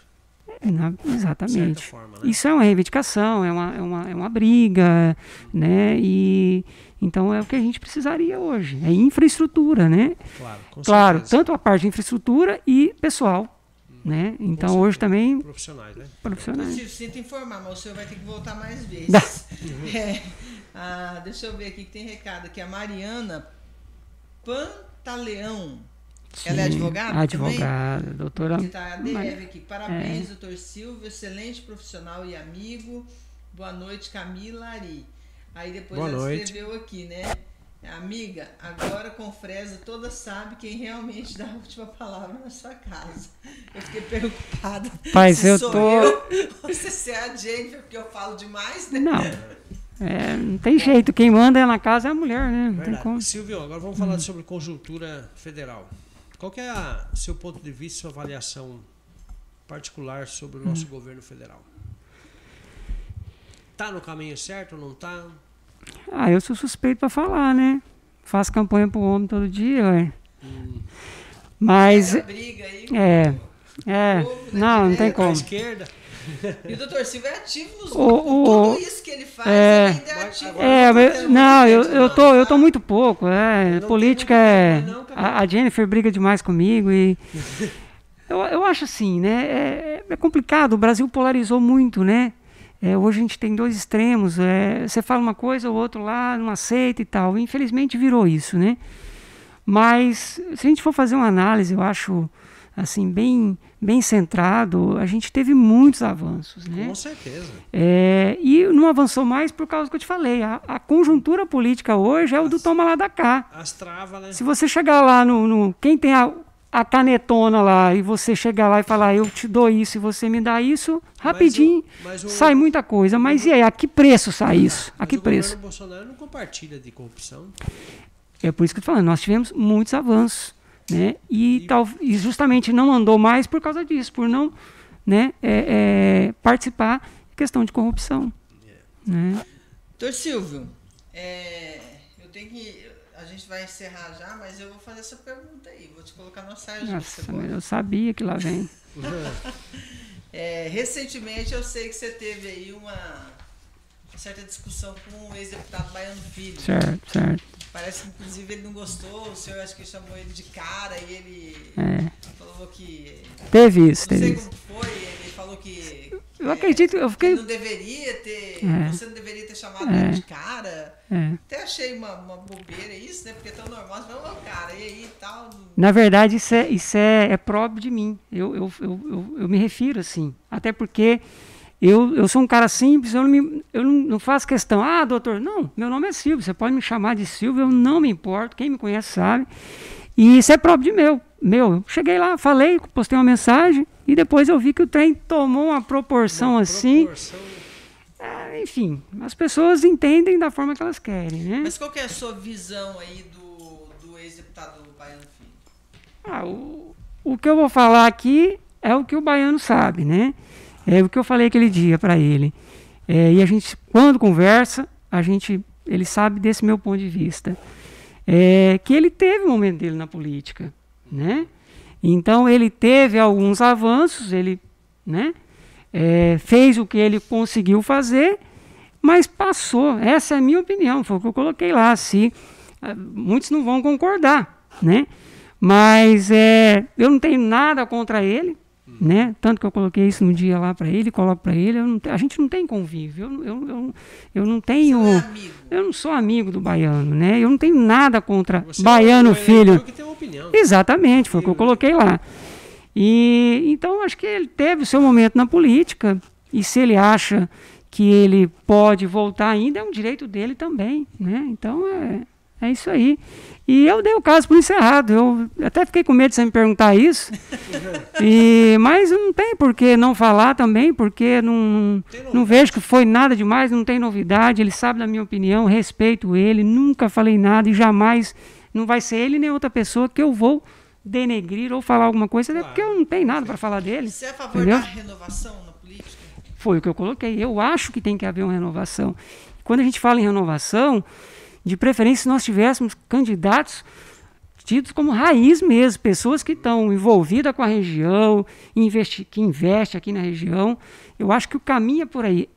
É na- De certa exatamente. forma, né? Isso é uma reivindicação, é uma, é uma, é uma briga, né? E então é o que a gente precisaria hoje, é infraestrutura, né? Claro, claro, tanto a parte de infraestrutura e pessoal, né? Então hoje certeza. também Profissionais, né? profissionais. Silvio, sinto informar, mas o senhor vai ter que voltar mais vezes. Dá. É. Ah, deixa eu ver aqui que tem recado aqui. A Mariana Pantaleão. Ela é Sim, advogada também? Advogada, doutora. Que tá a DF Mas- aqui. Parabéns, É. doutor Silvio, excelente profissional e amigo. Boa noite, Camila Ari. Aí depois Boa ela noite. escreveu aqui, né? Amiga, agora com Fresa toda sabe quem realmente dá a última palavra na sua casa. Eu fiquei preocupada. Mas se eu sou tô- eu ou se você é a Jennifer, porque eu falo demais, né? Não. É, não tem jeito, quem manda é na casa é a mulher, né? Não tem Verdade. como. Silvio, agora vamos falar sobre conjuntura federal. Qual que é a seu ponto de vista, sua avaliação particular sobre o Hum. nosso governo federal? Tá no caminho certo ou não tá? Ah, eu sou suspeito para falar, né? Faço campanha pro homem todo dia, ué. Mas. Essa briga aí. É. É. Não, não tem como. E o doutor Silva é ativo nos O- grupos. o- Tudo isso que ele faz, é. ele ainda é ativo. É, não mas- tem não, muito eu, eu, tô, eu tô muito pouco. É, política é. A, a Jennifer briga demais comigo e. Eu, eu acho assim, né? É, é complicado. O Brasil polarizou muito, né? É, hoje a gente tem dois extremos. é, você fala uma coisa, o outro lá não aceita e tal. Infelizmente virou isso, né? Mas se a gente for fazer uma análise, eu acho assim bem bem centrado. A gente teve muitos avanços, né? Com certeza. É, e não avançou mais por causa que eu te falei. A, a conjuntura política hoje é o do toma lá da cá. As travas, né? Se você chegar lá no. no- quem tem a, a canetona lá e você chegar lá e falar, eu te dou isso e você me dá isso, rapidinho mas o- sai muita coisa. Mas e aí, a que preço sai isso? A Mas que o preço? governo Bolsonaro não compartilha de corrupção. É por isso que eu tô falando, nós tivemos muitos avanços. Né? E, tal, e justamente não andou mais por causa disso, por não né, é, é, participar de questão de corrupção. Né? Doutor Silvio, é, eu tenho que. A gente vai encerrar já, mas eu vou fazer essa pergunta aí. Vou te colocar na saia. Nossa, mas eu sabia que lá vem. É, recentemente eu sei que você teve aí uma certa discussão com o ex-deputado Baiano Filho. Certo, certo. Parece que inclusive ele não gostou, o senhor acho que chamou ele de cara e ele É. falou que. Teve isso, Não teve sei isso. como foi, ele falou que. Eu acredito, eu que fiquei. não deveria ter. É. Você não deveria ter chamado É. ele de cara. é. Até achei uma, uma bobeira isso, né? Porque é tão normal, você fala, "Ô, cara, e aí e tal. Na verdade, isso é, isso é, é próprio de mim. Eu, eu, eu, eu, eu me refiro assim. Até porque eu, eu sou um cara simples, eu, não, me, eu não, não faço questão. Ah, doutor, não, meu nome é Silvio, você pode me chamar de Silvio, eu não me importo, quem me conhece sabe. E isso é próprio de meu. Meu, eu cheguei lá, falei, postei uma mensagem e depois eu vi que o trem tomou uma proporção Uma assim. proporção- Ah, enfim, as pessoas entendem da forma que elas querem, né? Mas qual que é a sua visão aí do, do ex-deputado Baiano Filho? Ah, o, o que eu vou falar aqui é o que o baiano sabe, né? É o que eu falei aquele dia para ele. É, e a gente, quando conversa, a gente, ele sabe desse meu ponto de vista. É, que ele teve o momento dele na política, né? Então ele teve alguns avanços, ele, né? É, fez o que ele conseguiu fazer, mas passou. Essa é a minha opinião, foi o que eu coloquei lá. Se ah, muitos não vão concordar, né? Mas é, eu não tenho nada contra ele, né? Tanto que eu coloquei isso no dia lá para ele, coloco para ele. eu não te- a gente não tem convívio. Eu, eu, eu, eu não tenho. Você não é amigo. Eu não sou amigo do baiano, né? Eu não tenho nada contra Você baiano é filho. que tem uma opinião. Exatamente, foi o que eu coloquei lá. E então acho que ele teve o seu momento na política e se ele acha que ele pode voltar ainda é um direito dele também, né? Então é é isso aí. E eu dei o caso por encerrado. Eu até fiquei com medo de você me perguntar isso. E, mas não tem por que não falar também, porque não, não vejo que foi nada demais, não tem novidade. Ele sabe da minha opinião, respeito ele, nunca falei nada e jamais não vai ser ele nem outra pessoa que eu vou denegrir ou falar alguma coisa, Claro. porque eu não tenho nada para falar dele. Você é a favor Entendeu? da renovação na política? Foi o que eu coloquei. Eu acho que tem que haver uma renovação. Quando a gente fala em renovação, de preferência se nós tivéssemos candidatos tidos como raiz mesmo, pessoas que estão envolvidas com a região, investi que investem aqui na região. Eu acho que o caminho é por aí.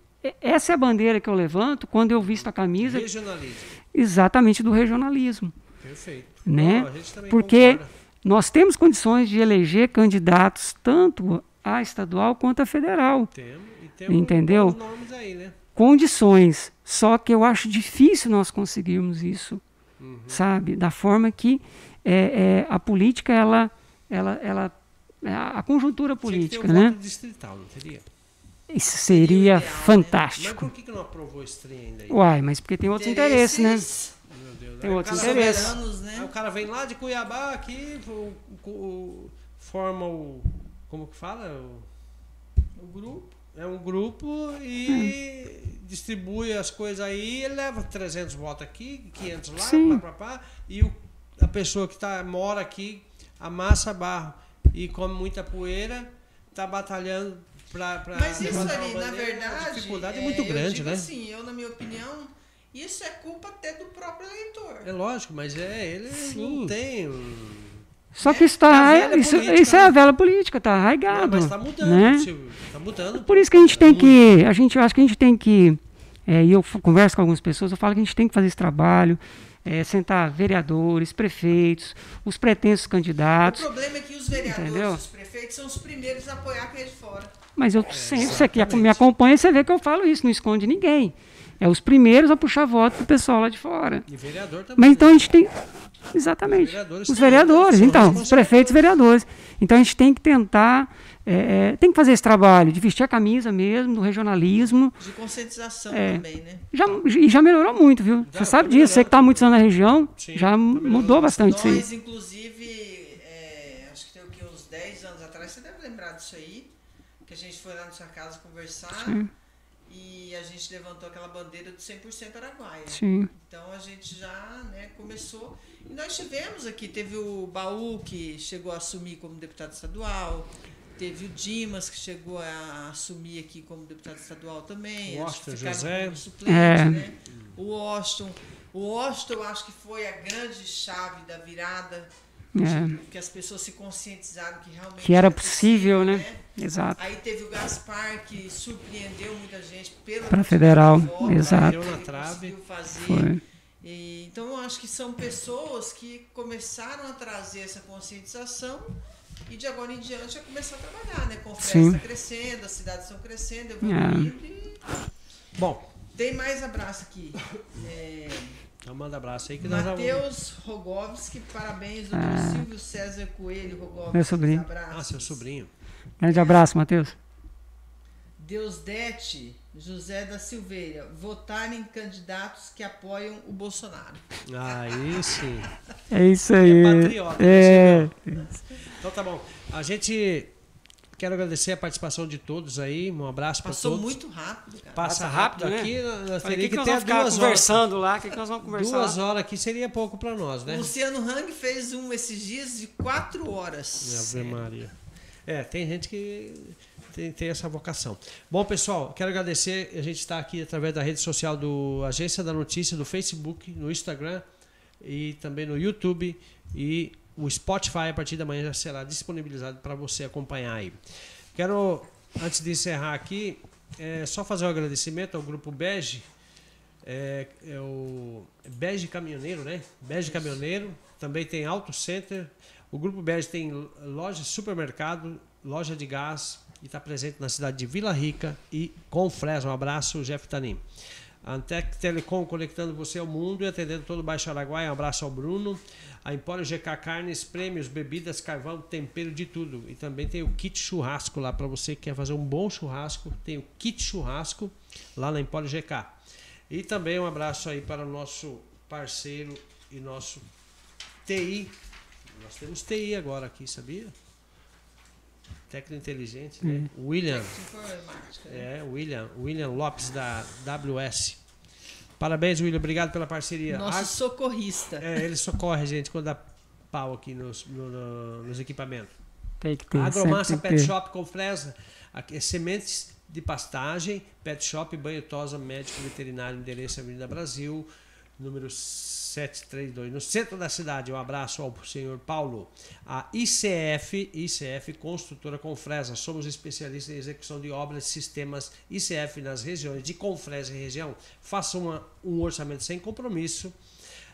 Essa é a bandeira que eu levanto quando eu visto a camisa Regionalismo. exatamente do regionalismo. Perfeito. Né? Porque concorda. nós temos condições de eleger candidatos tanto a estadual quanto a federal. Temos, temos Entendeu? aí, né? condições. Só que eu acho difícil nós conseguirmos isso, sabe? Da forma que é, é, a política, ela, ela, ela, é a conjuntura Tinha que ter política, um né? voto distrital, não teria? Isso Seria o seria ideal, né? Mas fantástico. por que, não aprovou esse trem ainda aí? Uai, mas porque tem outros interesses, né? Interesses Meu Deus. Tem outros cara- interesses. Aí o né? cara vem lá de Cuiabá aqui, o- o- o- forma o. Como que fala? O, O grupo. É um grupo e distribui as coisas aí, ele leva 300 votos aqui, 500 lá, Sim. pá, pá, pá, e o- a pessoa que tá, mora aqui amassa barro e come muita poeira, tá batalhando pra Mas isso ali, uma na verdade. A dificuldade é, muito eu grande, digo né? Assim, eu, na minha opinião, isso é culpa até do próprio eleitor. É lógico, mas é, ele Sim. não tem. um- Só que isso, É a tá, velha isso, política, isso é né? a velha política, está Não, arraigado. mas está mudando, né? Tá mudando. Por isso que a gente tem que, a gente, eu acho que a gente tem que, é, e eu converso com algumas pessoas, eu falo que a gente tem que fazer esse trabalho, é, sentar vereadores, prefeitos, os pretensos O candidatos, problema é que os vereadores Entendeu? e os prefeitos são os primeiros a apoiar quem é de fora. mas eu sempre, você que me acompanha, você vê que eu falo isso, não esconde ninguém. É os primeiros a puxar voto pro pessoal lá de fora. E vereador também. Mas então a né? gente tem. Exatamente. Os vereadores Os vereadores, então, os prefeitos e vereadores. Então a gente tem que tentar. é, é, tem que fazer esse trabalho de vestir a camisa mesmo, do regionalismo. De conscientização É. também, né? Já, e já melhorou muito, viu? Já, Você sabe tá disso, você que está há melhorando. muitos anos na região, Sim, já tá mudou bastante. Nós, inclusive, é, acho que tem o que, uns 10 anos atrás, você deve lembrar disso aí, que a gente foi lá na sua casa conversar Sim. E a gente levantou aquela bandeira do 100% Araguaia. Sim, Então a gente já né, começou. E nós tivemos aqui, teve o Baú que chegou a assumir como deputado estadual, teve o Dimas que chegou a assumir aqui como deputado estadual também. O Austin José. como suplente, É. né? O Austin. O Austin eu acho que foi a grande chave da virada, é, que as pessoas se conscientizaram que realmente que era possível, né? né? Exato. Aí teve o Gaspar que surpreendeu muita gente pela quantidade federal, de votos exato. que ele Deu na trave. conseguiu fazer. Foi. E, então eu acho que são pessoas que começaram a trazer essa conscientização e de agora em diante a começar a trabalhar, né? Com Sim. festa crescendo, as cidades estão crescendo, evoluindo e Bom, tem mais abraço aqui. É, então manda abraço aí que nós vamos. Matheus Rogovski, parabéns, doutor Ah. Silvio César Coelho Rogovski. Meu sobrinho. abraços. Ah, seu sobrinho. Grande abraço, Matheus. Deusdete José da Silveira, votar em candidatos que apoiam o Bolsonaro. Aí sim. É isso aí. É patriota, É, né, Então tá bom. A gente quero agradecer a participação de todos aí. Um abraço para Passou todos. muito rápido, cara. Passa Passa rápido, rápido, né? aqui. Nós teria que, que, que nós ter vamos ficar duas horas. conversando lá? O que, que nós vamos conversar? Duas horas aqui seria pouco para nós, né? O Luciano Hang fez um esses dias de quatro horas. Ave Maria. É, tem gente que tem, tem essa vocação. Bom, pessoal, quero agradecer. A gente está aqui através da rede social do Agência da Notícia, do Facebook, no Instagram e também no YouTube. E o Spotify, a partir da manhã, já será disponibilizado para você acompanhar aí. Quero, antes de encerrar aqui, é, só fazer um agradecimento ao Grupo Bege. É, é o Bege Caminhoneiro, né? Bege Caminhoneiro. Também tem Auto Center. O Grupo Bege tem loja supermercado, loja de gás e está presente na cidade de Vila Rica e Confresa. Um abraço, Jeff Tanim. Antec Telecom conectando você ao mundo e atendendo todo o Baixo Araguaia. Um abraço ao Bruno. A Empório GK Carnes, prêmios, bebidas, carvão, tempero de tudo. E também tem o kit churrasco lá para você que quer fazer um bom churrasco. Tem o kit churrasco lá na Empório GK. E também um abraço aí para o nosso parceiro e nosso TI. Nós temos TI agora aqui, sabia? Técnico inteligente, né? William. Informática, né? É, William, William Lopes da WS. Parabéns, William. Obrigado pela parceria. Nosso A- socorrista. é, ele socorre a gente quando dá pau aqui nos, no- no- nos equipamentos. Tem que ter. Agromassa Pet ter. Shop com fresa, aqui, é sementes de pastagem, Pet Shop, banho tosa, médico veterinário, endereço Avenida Brasil, número 732, no centro da cidade. Um abraço ao senhor Paulo. A ICF, ICF Construtora Confresa, somos especialistas em execução de obras e sistemas ICF nas regiões de Confresa e região. Faça uma, um orçamento sem compromisso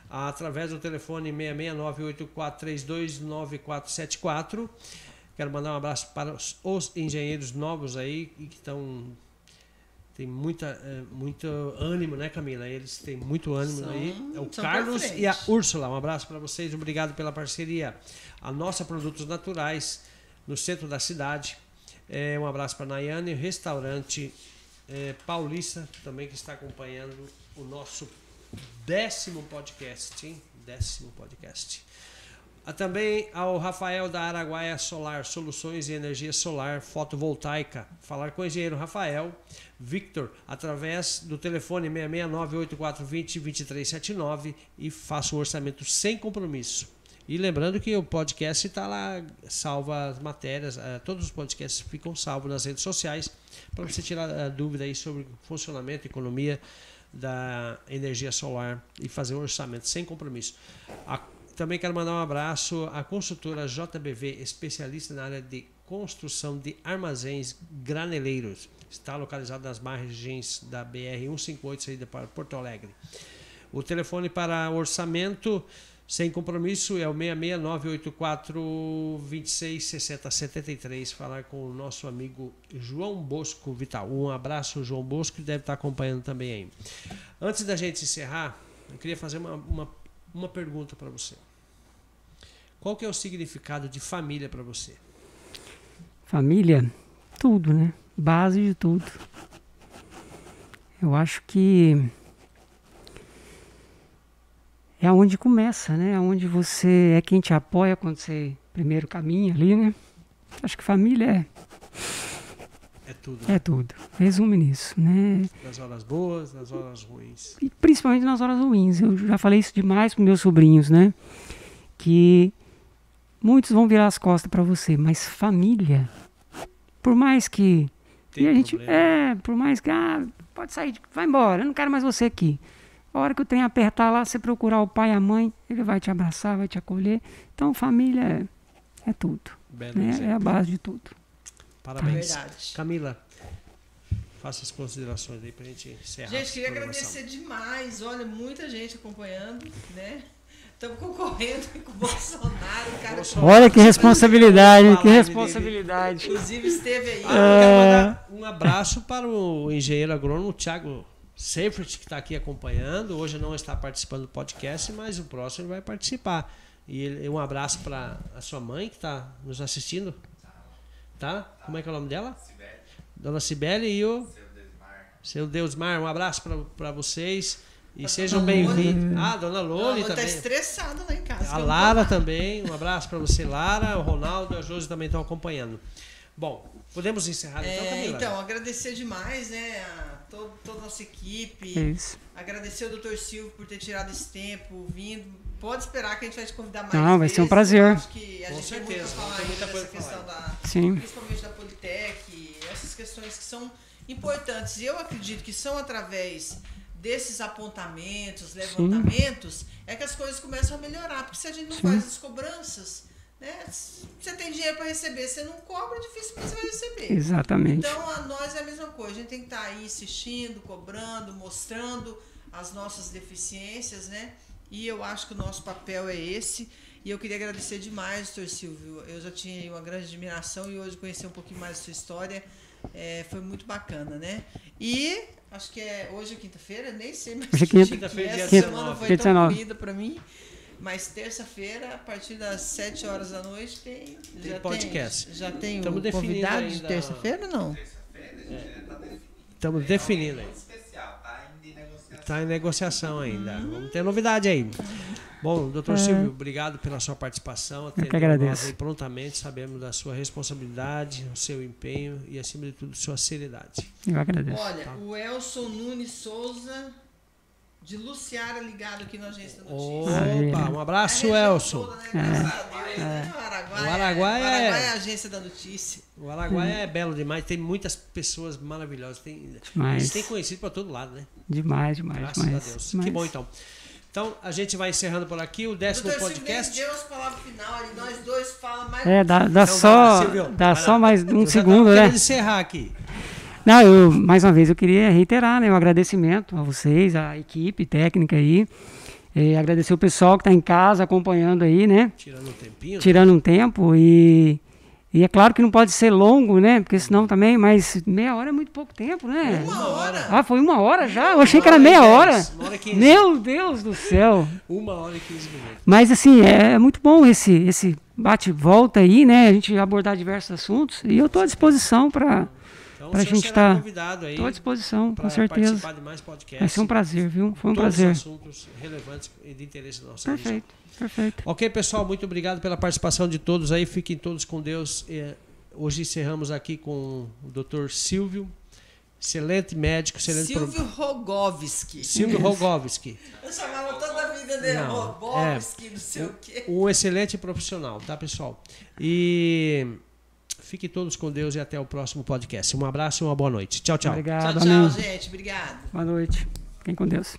através do telefone 669-8432-9474. Quero mandar um abraço para os, os engenheiros novos aí que estão. Tem muita, eh, muito ânimo, né, Camila? Eles têm muito ânimo São- aí. É o Carlos e a Úrsula. Um abraço para vocês, obrigado pela parceria. A nossa Produtos Naturais, no centro da cidade. É, um abraço para a Nayane, restaurante eh, Paulista, também que está acompanhando o nosso décimo podcast, hein? Décimo podcast. Ah, Também ao Rafael da Araguaia Solar, Soluções e Energia Solar Fotovoltaica. Falar com o engenheiro Rafael Victor através do telefone 669-8420-2379 e faça o orçamento sem compromisso. E lembrando que o podcast está lá, salva as matérias, eh, todos os podcasts ficam salvos nas redes sociais para você tirar a dúvida aí sobre funcionamento, economia da energia solar e fazer um orçamento sem compromisso. A também quero mandar um abraço à construtora JBV, especialista na área de construção de armazéns graneleiros. Está localizado nas margens da BR 158, saída para Porto Alegre. O telefone para orçamento sem compromisso é o 66984 266073. Falar com o nosso amigo João Bosco Vital. Um abraço, João Bosco, que deve estar acompanhando também aí. Antes da gente encerrar, eu queria fazer uma, uma, uma pergunta para você. Qual que é o significado de família para você? Família, tudo, né? Base de tudo. Eu acho que é onde começa, né? É onde você é quem te apoia quando você primeiro caminha ali, né? Acho que família é, é tudo. É tudo. Resume nisso, né? Nas horas boas, nas horas ruins. E principalmente nas horas ruins. Eu já falei isso demais para meus sobrinhos, né? Que muitos vão virar as costas para você, mas família, por mais que Tem e a gente é, por mais que ah, pode sair, vai embora, eu não quero mais você aqui. A hora que o trem apertar lá, você procurar o pai e a mãe, ele vai te abraçar, vai te acolher. Então, família é, é tudo. Né? É a base de tudo. Parabéns. Verdade. Camila, faça as considerações aí pra gente encerrar. Gente, queria agradecer demais. Olha, muita gente acompanhando, né? Estamos concorrendo com o Bolsonaro, cara. Olha que responsabilidade, que responsabilidade. Inclusive esteve aí. Ah, eu quero mandar um abraço para o engenheiro agrônomo Thiago Seifert, que está aqui acompanhando. Hoje não está participando do podcast, mas o próximo ele vai participar. E ele, um abraço para a sua mãe que está nos assistindo. Tá? Como é que é o nome dela? Cibele. Dona Cibele e o. Seu Deusmar. Seu Deusmar. Um abraço para vocês. E sejam bem-vindos. Ah, Dona Loli tá também. Está estressada lá em casa. A Lara também. Um abraço para você, Lara. O Ronaldo e a Josi também estão acompanhando. Bom, podemos encerrar então, é, Camila? Então, agradecer demais, né? A todo, toda a nossa equipe. Isso. Agradecer o Dr. Silvio por ter tirado esse tempo, vindo. Pode esperar que a gente vai te convidar mais. Não, vai ser um prazer. acho que a Com gente certeza, tem muito a falar tem muita coisa questão da. Sim. Principalmente da Politec, essas questões que são importantes. E eu acredito que são através desses apontamentos, levantamentos, Sim. é que as coisas começam a melhorar. Porque se a gente não Sim. faz as cobranças, né? Você tem dinheiro para receber, você não cobra, dificilmente você vai receber. Exatamente. Então, a nós é a mesma coisa. A gente tem que estar tá aí insistindo, cobrando, mostrando as nossas deficiências, né? E eu acho que o nosso papel é esse. E eu queria agradecer demais, doutor Silvio. Eu já tinha uma grande admiração e hoje conhecer um pouquinho mais da sua história. É, foi muito bacana, né? E acho que é hoje é quinta-feira, nem sei mais. Hoje é quinta-feira, dia 19. semana foi tão corrida para mim. Mas terça-feira, a partir das 7 horas da noite, tem, tem já podcast. Tem, já tem Estamos o convidado de terça-feira ou não? Estamos é. definindo aí. Está em negociação ainda. Uhum. Vamos ter novidade aí. Bom, doutor é. Silvio, obrigado pela sua participação. Eu que agradeço. prontamente, sabemos da sua responsabilidade, o seu empenho e, acima de tudo, sua seriedade. Eu agradeço. Olha, tá. o Elson Nunes Souza de Luciara ligado aqui na agência da notícia. Opa, um abraço, Elson. Toda, né? é. né? O Araguaia, o Araguaia, é, Araguaia é a agência da notícia. O Araguaia hum. é belo demais, tem muitas pessoas maravilhosas. Tem, demais. Eles têm conhecido para todo lado, né? Demais, demais. Graças demais, a Deus. Demais. Que bom então. Então, a gente vai encerrando por aqui o décimo Doutor podcast. Silvio, Deus, palavra final, e nós dois falamos mais. É, dá, dá então, só, dá só mais um segundo, né? encerrar aqui. Não, eu, mais uma vez, eu queria reiterar né, o agradecimento a vocês, a equipe técnica aí. É, agradecer o pessoal que está em casa acompanhando aí, né? Tirando um tempinho. Tirando um tempo e, e é claro que não pode ser longo, né? Porque senão também, mas meia hora é muito pouco tempo, né? Uma hora. Ah, foi uma hora já? Eu achei que era meia hora. Meu Deus do céu. Uma hora e quinze minutos. Mas assim, é, é muito bom esse, esse bate-volta aí, né? A gente abordar diversos assuntos e eu estou à disposição para então, para a gente estar tá à disposição, com certeza. Participar de mais podcasts. Vai ser um prazer, viu? Foi um prazer. assuntos relevantes e de interesse da nossa Perfeito, região. Perfeito. Ok, pessoal, muito obrigado pela participação de todos aí. Fiquem todos com Deus. Hoje encerramos aqui com o Dr. Silvio. Excelente médico, excelente Silvio pro... Rogovski. Silvio Rogovski. Eu chamava toda a vida dele não, Rogovski, é, não sei o quê. Um excelente profissional, tá, pessoal? E Fiquem todos com Deus e até o próximo podcast. Um abraço e uma boa noite. Tchau, tchau. Obrigado. Tchau, tchau, gente. Obrigado. Boa noite. Fiquem com Deus.